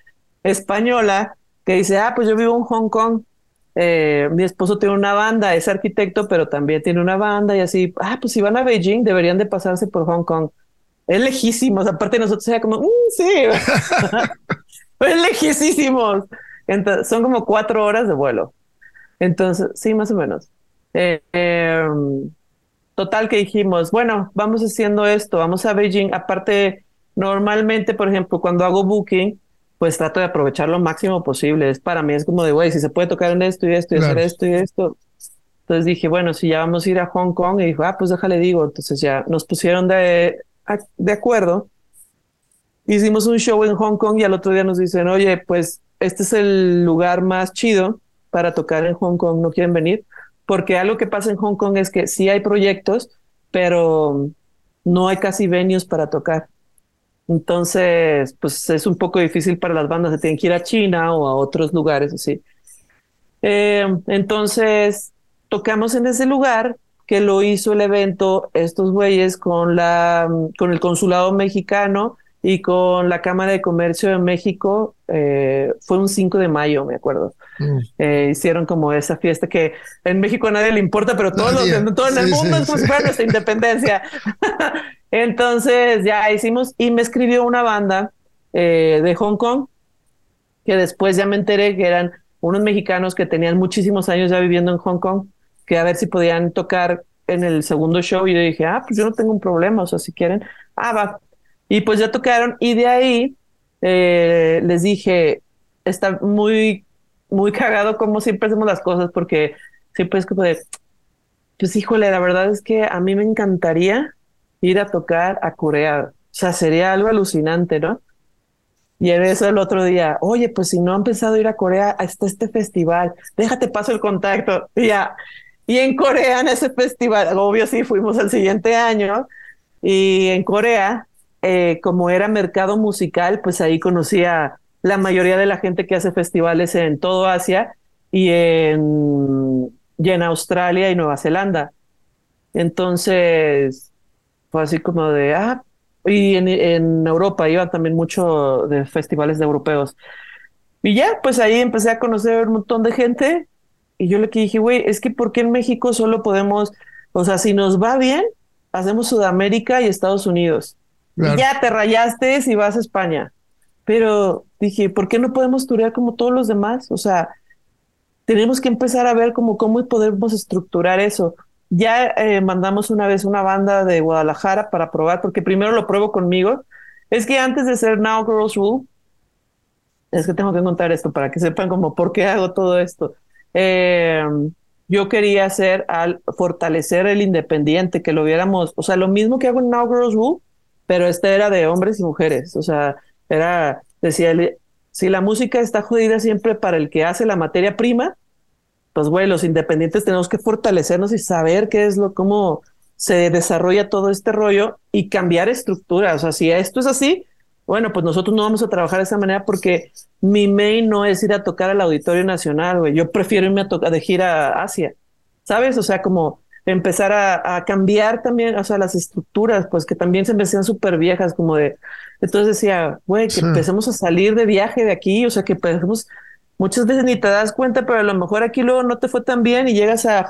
española que dice, ah, pues yo vivo en Hong Kong. Eh, mi esposo tiene una banda, es arquitecto, pero también tiene una banda y así, ah, pues si van a Beijing deberían de pasarse por Hong Kong. Es lejísimos, aparte nosotros sea como, mm, sí, es lejísimos. Entonces, son como cuatro horas de vuelo. Entonces, sí, más o menos. Eh, em, Total que dijimos, bueno, vamos haciendo esto, vamos a Beijing. Aparte, normalmente, por ejemplo, cuando hago booking, pues trato de aprovechar lo máximo posible. Es para mí es como de, güey, si se puede tocar en esto y esto y hacer esto y esto. Entonces dije, bueno, si ya vamos a ir a Hong Kong, y dijo, ah, pues déjale digo. Entonces ya nos pusieron de, de acuerdo. Hicimos un show en Hong Kong y al otro día nos dicen, oye, pues este es el lugar más chido para tocar en Hong Kong, ¿no quieren venir? porque algo que pasa en Hong Kong es que sí hay proyectos, pero no hay casi venues para tocar. Entonces, pues es un poco difícil para las bandas, se tienen que ir a China o a otros lugares así. Eh, entonces, tocamos en ese lugar que lo hizo el evento estos güeyes con la con el consulado mexicano y con la Cámara de Comercio de México, eh, fue un 5 de mayo, me acuerdo. Mm. Eh, hicieron como esa fiesta que en México a nadie le importa, pero todos los, todo en el mundo es como si fuera nuestra independencia. Entonces ya hicimos y me escribió una banda eh, de Hong Kong que después ya me enteré que eran unos mexicanos que tenían muchísimos años ya viviendo en Hong Kong, que a ver si podían tocar en el segundo show y yo dije, ah, pues yo no tengo un problema, o sea, si quieren, ah, va, y pues ya tocaron y de ahí eh, les dije, está muy, muy cagado como siempre hacemos las cosas porque siempre es como de, pues híjole, la verdad es que a mí me encantaría ir a tocar a Corea. O sea, sería algo alucinante, ¿no? Y en eso el otro día, oye, pues si no han a ir a Corea, está este festival, déjate paso el contacto. Ya. Y en Corea, en ese festival, obvio sí, fuimos el siguiente año. Y en Corea, eh, como era mercado musical, pues ahí conocía la mayoría de la gente que hace festivales en todo Asia y en, Australia y Nueva Zelanda. Entonces, fue así como de, ah, y en, en Europa iban también mucho de festivales de europeos. Y ya, pues ahí empecé a conocer un montón de gente y yo le dije, güey, es que ¿por qué en México solo podemos, o sea, si nos va bien, hacemos Sudamérica y Estados Unidos? Ya te rayaste y vas a España. Pero dije, ¿por qué no podemos turear como todos los demás? O sea, tenemos que empezar a ver como cómo podemos estructurar eso. Ya eh, mandamos una vez una banda de Guadalajara para probar, porque primero lo pruebo conmigo. Es que antes de ser Now Girls Rule, es que tengo que contar esto para que sepan como por qué hago todo esto. Eh, yo quería hacer al fortalecer el independiente, que lo viéramos, o sea, lo mismo que hago en Now Girls Rule, pero este era de hombres y mujeres, o sea, era, decía, si la música está jodida siempre para el que hace la materia prima, pues güey, los independientes tenemos que fortalecernos y saber qué es lo, cómo se desarrolla todo este rollo y cambiar estructuras. O sea, si esto es así, bueno, pues nosotros no vamos a trabajar de esa manera porque mi main no es ir a tocar al Auditorio Nacional, güey. Yo prefiero irme a tocar de gira a Asia, ¿sabes? O sea, como empezar a, cambiar también, o sea, las estructuras, pues que también se me hacían súper viejas, como de, entonces decía, güey, que empecemos a salir de viaje de aquí, o sea, que empecemos, muchas veces ni te das cuenta, pero a lo mejor aquí luego no te fue tan bien y llegas a,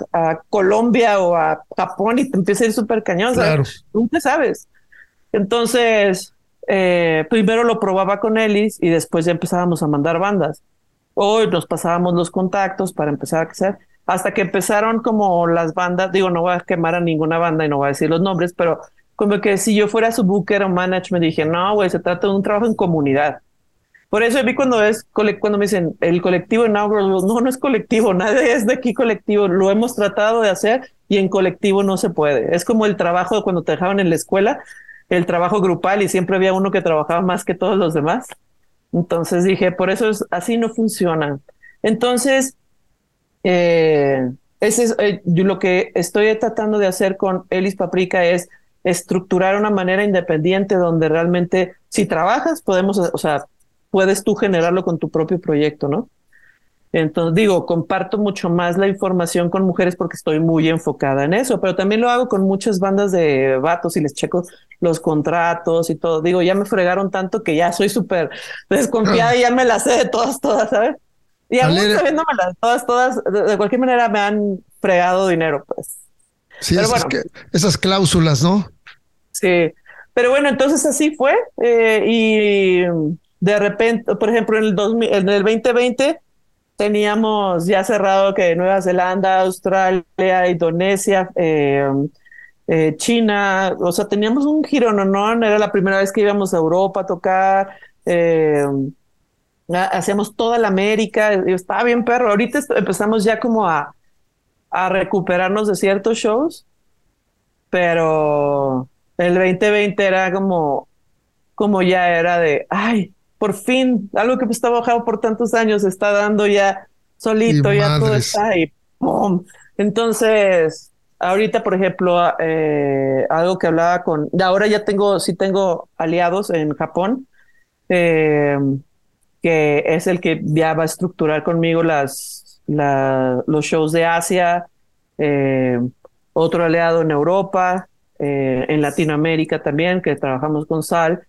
Colombia o a Japón y te empieza a ir súper cañón, claro. nunca sabes. Entonces, eh, primero lo probaba con Ellis y después ya empezábamos a mandar bandas. Hoy nos pasábamos los contactos para empezar a hacer, hasta que empezaron como las bandas, digo, no voy a quemar a ninguna banda y no voy a decir los nombres, pero como que si yo fuera su booker o management, dije, no, güey, se trata de un trabajo en comunidad. Por eso vi cuando es cuando me dicen el colectivo Inaugural, no, no es colectivo, nadie es de aquí colectivo, lo hemos tratado de hacer y en colectivo no se puede. Es como el trabajo de cuando te dejaban en la escuela, el trabajo grupal y siempre había uno que trabajaba más que todos los demás. Entonces dije, por eso es, así no funciona. Entonces, eh, ese es eh, lo que estoy tratando de hacer con Elis Paprika es estructurar una manera independiente donde realmente si trabajas podemos, o sea, puedes tú generarlo con tu propio proyecto, ¿no? Entonces, digo, comparto mucho más la información con mujeres porque estoy muy enfocada en eso, pero también lo hago con muchas bandas de vatos y les checo los contratos y todo. Digo, ya me fregaron tanto que ya soy súper desconfiada y ya me las sé de todas, todas, ¿sabes? Y aún las todas, todas, de cualquier manera me han fregado dinero, pues. Sí, esas, esas cláusulas, ¿no? Sí, pero bueno, entonces así fue eh, y de repente, por ejemplo, en el, 2000, en el 2020 teníamos ya cerrado que Nueva Zelanda, Australia, Indonesia, eh, eh, China, o sea, teníamos un giro, no, no, era la primera vez que íbamos a Europa a tocar, eh, hacíamos toda la América, estaba bien perro, ahorita empezamos ya como a, a recuperarnos de ciertos shows, pero el 2020 era como, como ya era de, ay, por fin, algo que estaba bajado por tantos años está dando ya solito, ya todo está ahí. ¡pum! Entonces, ahorita, por ejemplo, eh, algo que hablaba con, ahora ya tengo, sí tengo aliados en Japón, eh, que es el que ya va a estructurar conmigo las, los shows de Asia, eh, otro aliado en Europa, en Latinoamérica también, que trabajamos con Sal.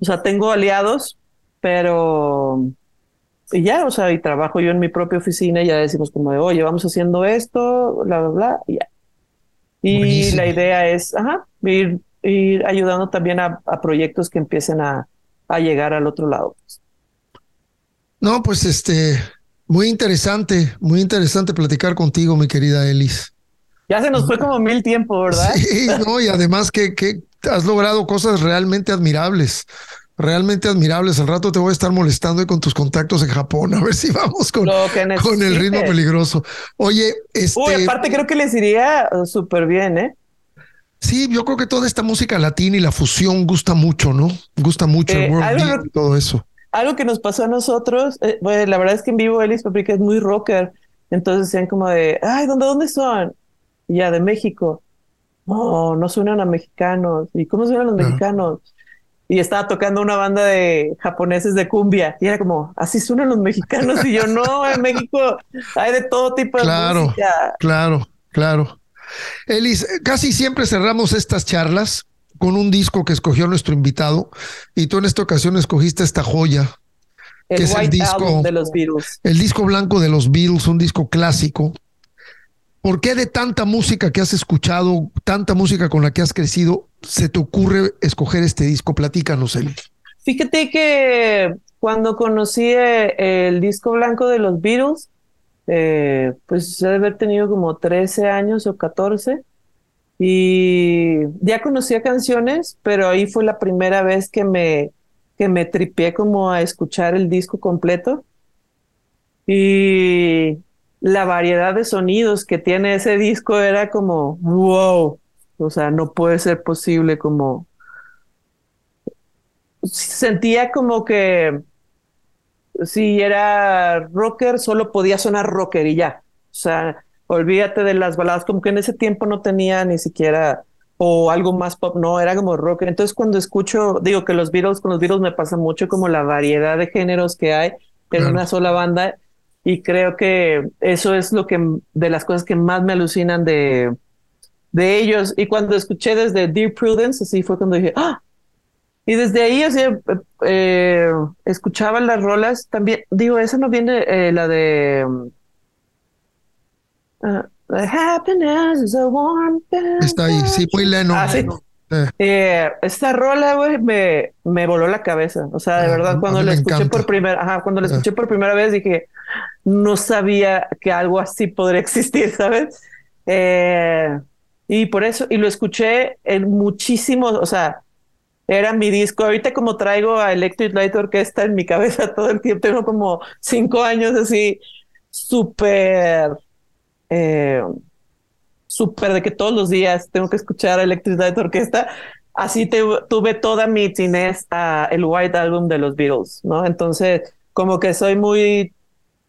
O sea, tengo aliados, pero y ya, o sea, y trabajo yo en mi propia oficina y ya decimos como de, oye, vamos haciendo esto, bla, bla, bla, y ya. Y la idea es, ajá, ir, ir ayudando también a, proyectos que empiecen a, a, llegar al otro lado. No, pues este, muy interesante, muy interesante platicar contigo, mi querida Elis. Ya se nos fue como mil tiempo, ¿verdad? Sí, no, y además que, que has logrado cosas realmente admirables realmente admirables. Al rato te voy a estar molestando con tus contactos en Japón, a ver si vamos con, con el ritmo peligroso. Oye, este. Uy, aparte creo que les iría uh, súper bien, ¿eh? Sí, yo creo que toda esta música latina y la fusión gusta mucho, ¿no? Gusta mucho el eh, world y todo eso. Algo que nos pasó a nosotros, eh, la verdad es que en vivo Elis Paprika es muy rocker Entonces decían como de, ay, ¿dónde, dónde son? Y ya, de México. No, no suenan a mexicanos. ¿Y cómo suenan los mexicanos? Y estaba tocando una banda de japoneses de cumbia. Y era como, así suenan los mexicanos. Y yo, no, en México hay de todo tipo de claro, música. Claro, claro. Elis, casi siempre cerramos estas charlas con un disco que escogió nuestro invitado. Y tú en esta ocasión escogiste esta joya. El que es el disco, Album de los Beatles. el disco blanco de los Beatles, un disco clásico. ¿Por qué de tanta música que has escuchado, tanta música con la que has crecido, se te ocurre escoger este disco? Platícanos, Eli. Fíjate que cuando conocí eh, el disco blanco de los Beatles, eh, pues debe haber tenido como 13 años o 14. Y ya conocía canciones, pero ahí fue la primera vez que me, que me tripié como a escuchar el disco completo. Y la variedad de sonidos que tiene ese disco era como, wow, o sea, no puede ser posible como... Sentía como que si era rocker, solo podía sonar rocker y ya. O sea, olvídate de las baladas, como que en ese tiempo no tenía ni siquiera o algo más pop, no, era como rocker. Entonces cuando escucho, digo que los Beatles, con los Beatles me pasa mucho como la variedad de géneros que hay en Claro. una sola banda y creo que eso es lo que de las cosas que más me alucinan de, de ellos. Y cuando escuché desde Dear Prudence, así fue cuando dije, ¡ah! Y desde ahí, así, eh, escuchaba las rolas también. Digo, esa no viene eh, la de. The happiness is a warm Está ahí, sí, muy leno. Ah, sí. Eh, esta rola, güey, me, me voló la cabeza. O sea, de Ah, verdad, cuando la escuché encanta. por primera, ajá, cuando la Ah. escuché por primera vez dije, no sabía que algo así podría existir, ¿sabes? Eh, y por eso, y lo escuché en muchísimos, o sea, era mi disco. Ahorita como traigo a Electric Light Orchestra en mi cabeza todo el tiempo, tengo como cinco años así, súper, eh, súper de que todos los días tengo que escuchar a Electric Light Orchestra. Así te, tuve toda mi tinez a el White Album de los Beatles, ¿no? Entonces, como que soy muy,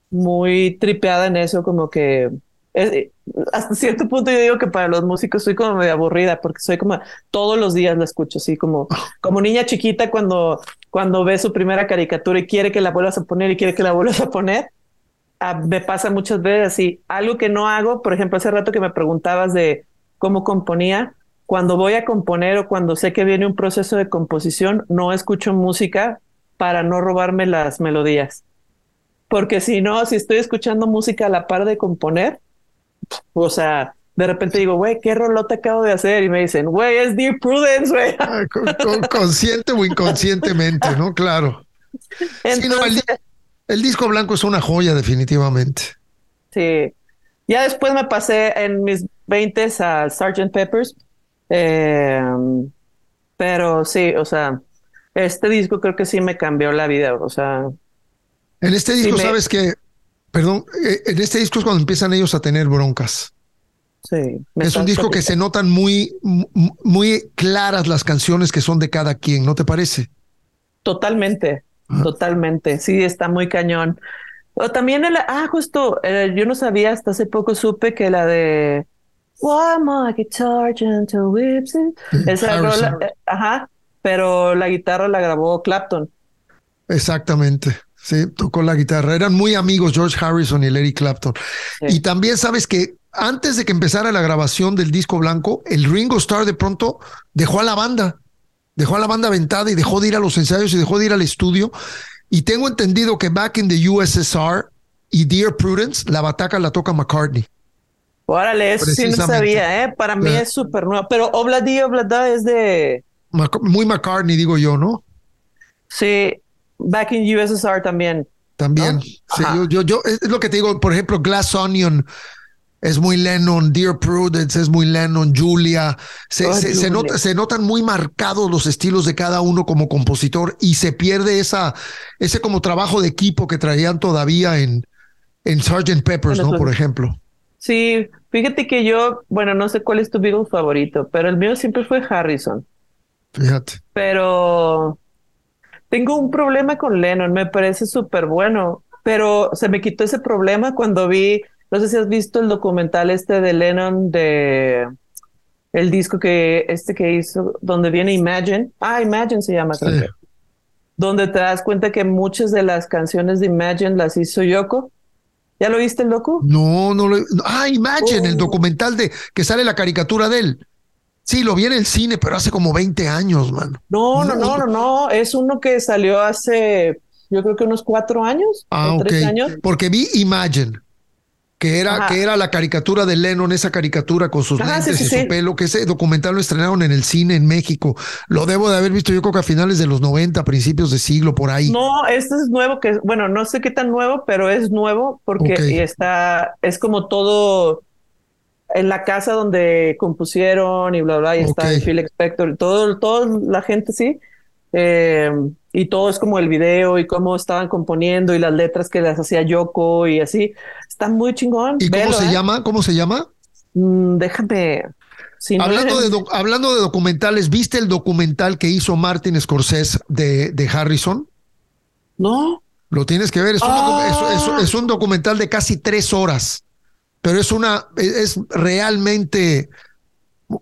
muy tripeada en eso, como que es- hasta cierto punto yo digo que para los músicos soy como medio aburrida porque soy como todos los días la escucho así como como niña chiquita cuando cuando ve su primera caricatura y quiere que la vuelvas a poner y quiere que la vuelvas a poner Ah, me pasa muchas veces así algo que no hago por ejemplo hace rato que me preguntabas de cómo componía cuando voy a componer o cuando sé que viene un proceso de composición no escucho música para no robarme las melodías porque si no si estoy escuchando música a la par de componer o sea, de repente digo, güey, ¿qué rolota acabo de hacer? Y me dicen, güey, es Dear Prudence, güey. Ah, con- con- consciente o inconscientemente, ¿no? Claro. Sí, no, el, el disco blanco es una joya, definitivamente. sí. Ya después me pasé en mis 20 a Sgt. Peppers. Eh, pero sí, o sea, este disco creo que sí me cambió la vida. O sea, En este disco, me- sabes que, perdón, eh, en este disco es cuando empiezan ellos a tener broncas. sí. me Es un disco que se notan muy, mu- muy claras las canciones que son de cada quien, ¿no te parece? Totalmente. Totalmente. Sí, está muy cañón. O también el, ah, justo, eh, yo no sabía, hasta hace poco supe que la de Why my guitar gentle whips it?" Esa rola, eh, ajá, pero la guitarra la grabó Clapton. Exactamente. Sí, tocó la guitarra. Eran muy amigos George Harrison y Eric Clapton. Sí. Y también sabes que antes de que empezara la grabación del disco blanco, el Ringo Starr de pronto dejó a la banda, dejó a la banda aventada y dejó de ir a los ensayos y dejó de ir al estudio. Y tengo entendido que Back in the USSR y Dear Prudence, la bataca la toca McCartney. Órale, eso sí no sabía, ¿eh? Para mí Eh. es súper nuevo. Pero Obladi Oblada es de, Mac- Muy McCartney, digo yo, ¿no? sí, Back in USSR también. También. ¿No? Sí, yo, yo, es lo que te digo, por ejemplo, Glass Onion es muy Lennon, Dear Prudence es muy Lennon, Julia. Se, Oh, se- se Julia. nota- se notan muy marcados los estilos de cada uno como compositor y se pierde esa, ese como trabajo de equipo que traían todavía en, en Sgt. Peppers, ¿no? pues- Por ejemplo. Sí, fíjate que yo, bueno, no sé cuál es tu Beatle favorito, pero el mío siempre fue Harrison. Fíjate. pero tengo un problema con Lennon, me parece súper bueno, pero se me quitó ese problema cuando vi no sé si has visto el documental este de Lennon de el disco que este que hizo, donde viene Imagine. Ah, Imagine se llama, Sí. Donde te das cuenta que muchas de las canciones de Imagine las hizo Yoko. ¿Ya lo viste el docu? No, no lo. Ah, Imagine, el Oh. documental de que sale la caricatura de él. Sí, lo vi en el cine, pero hace como 20 años, mano. No, no, no, no, no. Es uno que salió hace, yo creo que unos cuatro años Ah, o tres años. Porque vi Imagine, que era, Ajá. que era la caricatura de Lennon, esa caricatura con sus Ajá, sí, lentes sí, y su sí. pelo, que ese documental lo estrenaron en el cine en México. Lo debo de haber visto yo creo que a finales de los 90, principios de siglo, por ahí. No, este es nuevo, que bueno, no sé qué tan nuevo, pero es nuevo porque está, es como todo en la casa donde compusieron y bla, bla, y está Ok. Phil Spector, todo, toda la gente, sí. Eh, y todo es como el video y cómo estaban componiendo y las letras que las hacía Yoko y así. Está muy chingón. ¿Y cómo se ¿eh? llama? ¿Cómo se llama? Mm, déjame. si no Hablando de, hablando de documentales, ¿viste el documental que hizo Martin Scorsese de, de Harrison? No. Lo tienes que ver. Es un, docu- es- es- es un documental de casi tres horas, pero es una, es realmente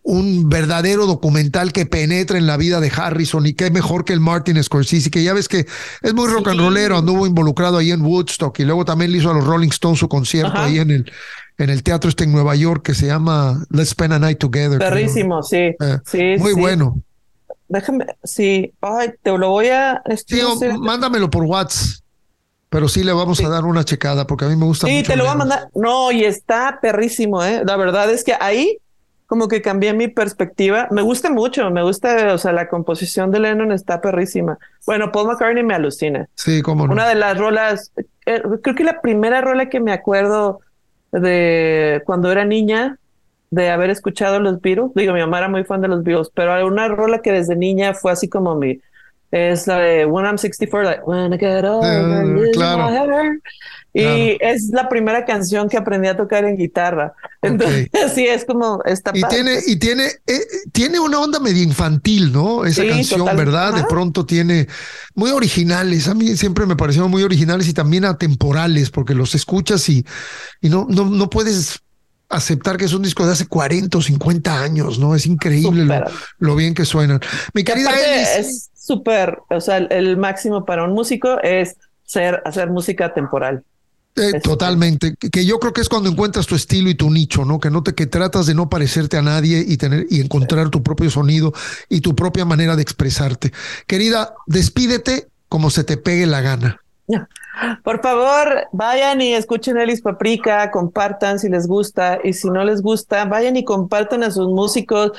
un verdadero documental que penetra en la vida de Harrison y qué mejor que el Martin Scorsese, que ya ves que es muy rock and Sí. rollero, anduvo involucrado ahí en Woodstock y luego también le hizo a los Rolling Stones su concierto Ajá. ahí en el, en el teatro este en Nueva York que se llama Let's Spend a Night Together. Perrísimo, sí. Eh, sí Muy sí. bueno. Déjame, sí. Ay, te lo voy a. Sí, o- mándamelo por WhatsApp. Pero sí le vamos a dar una checada porque a mí me gusta Sí, mucho. te lo voy a mandar. No, y está perrísimo, ¿eh? La verdad es que ahí como que cambié mi perspectiva. Me gusta mucho, me gusta, o sea, la composición de Lennon está perrísima. Bueno, Paul McCartney me alucina. Sí, cómo no. Una de las rolas, eh, creo que la primera rola que me acuerdo de cuando era niña, de haber escuchado los Beatles, digo, mi mamá era muy fan de los Beatles, pero una rola que desde niña fue así como mi, es la de When I'm 64, like, When I get older, lose claro. Y Claro. es la primera canción que aprendí a tocar en guitarra. Entonces, sí, es como esta Y parte. tiene, y tiene, eh, tiene una onda medio infantil, ¿no? Esa Sí, canción, total. ¿verdad? De Ajá. pronto tiene muy originales. A mí siempre me parecieron muy originales y también atemporales, porque los escuchas y, y no, no, no puedes aceptar que es un disco de hace 40 o 50 años, ¿no? Es increíble lo, lo bien que suenan. Mi querida Elis, es súper, o sea, el, el máximo para un músico es ser, hacer música temporal. Eh, totalmente, que- que yo creo que es cuando encuentras tu estilo y tu nicho, ¿no? Que no te que tratas de no parecerte a nadie y tener y encontrar tu propio sonido y tu propia manera de expresarte. Querida, despídete como se te pegue la gana. Por favor, vayan y escuchen Elis Paprika, compartan si les gusta y si no les gusta, vayan y compartan a sus músicos.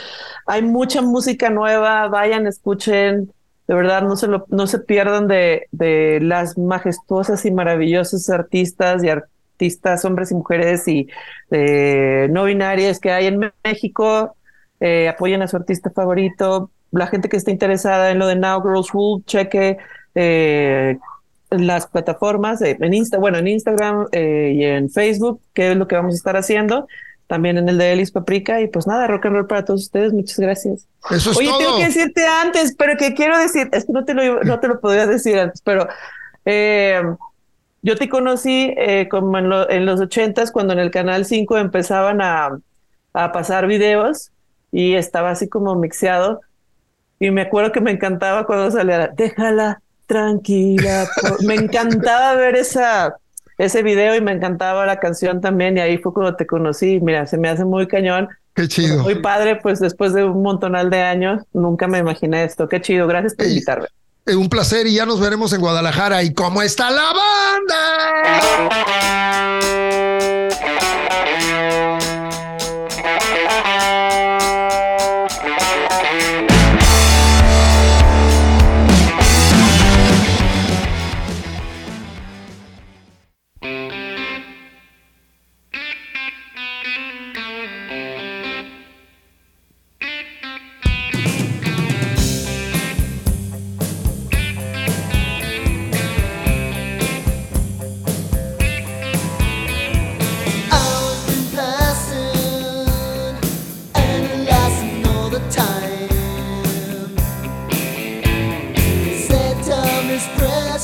Hay mucha música nueva, vayan, escuchen. De verdad, no se, lo, no se pierdan de, de las majestuosas y maravillosas artistas y artistas, hombres y mujeres y eh, no binarias que hay en México. Eh, apoyen a su artista favorito. La gente que esté interesada en lo de Now Girls Rule, cheque eh, las plataformas, eh, en Insta, bueno, en Instagram eh, y en Facebook, que es lo que vamos a estar haciendo. También en el de Elis Paprika. Y pues nada, rock and roll para todos ustedes. Muchas gracias. Eso es Oye, todo. tengo que decirte antes, pero que quiero decir, es que no te lo, no te lo podía decir antes, pero eh, yo te conocí eh, como en, lo- en los ochentas, cuando en el Canal 5 empezaban a, a pasar videos y estaba así como mixeado. Y me acuerdo que me encantaba cuando salía, déjala tranquila. por-". Me encantaba ver esa, ese video y me encantaba la canción también. Y ahí fue cuando te conocí. Mira, se me hace muy cañón. Qué chido. Muy padre, pues después de un montonal de años, nunca me imaginé esto. Qué chido, gracias por Ey. invitarme. Eh, un placer y ya nos veremos en Guadalajara. ¿Y cómo está la banda?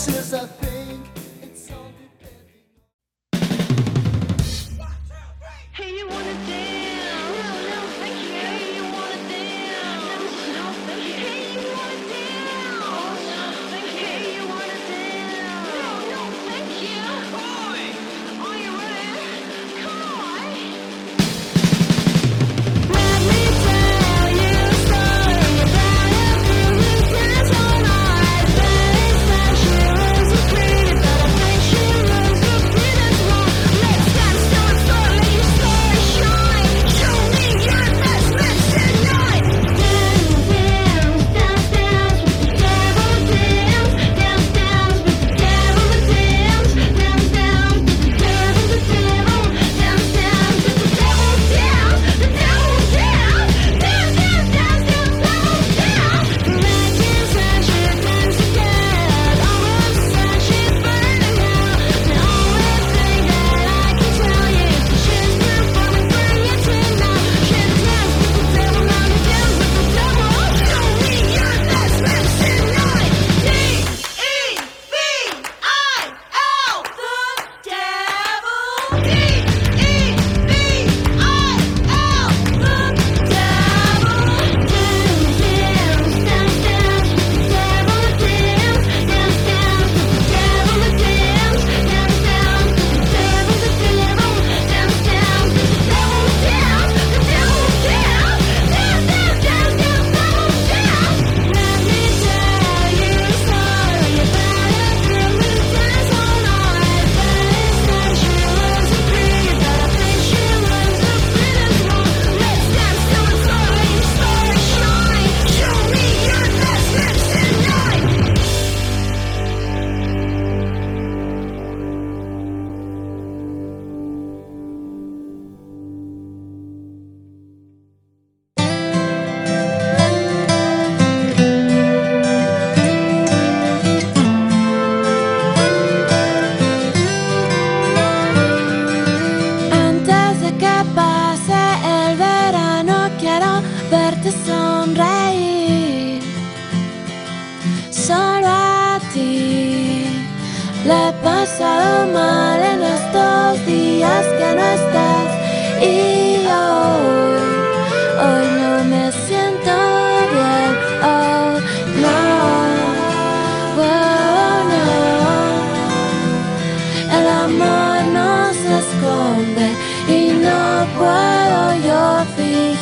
this is a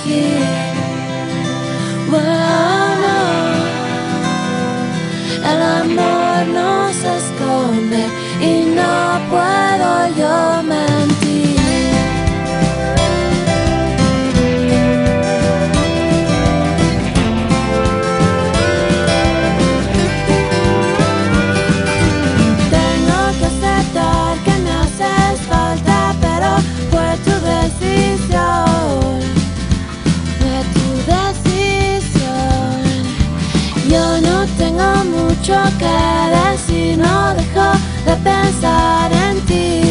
aquí. Bueno, el amor no se esconde y no puedo yo. de pensar en ti.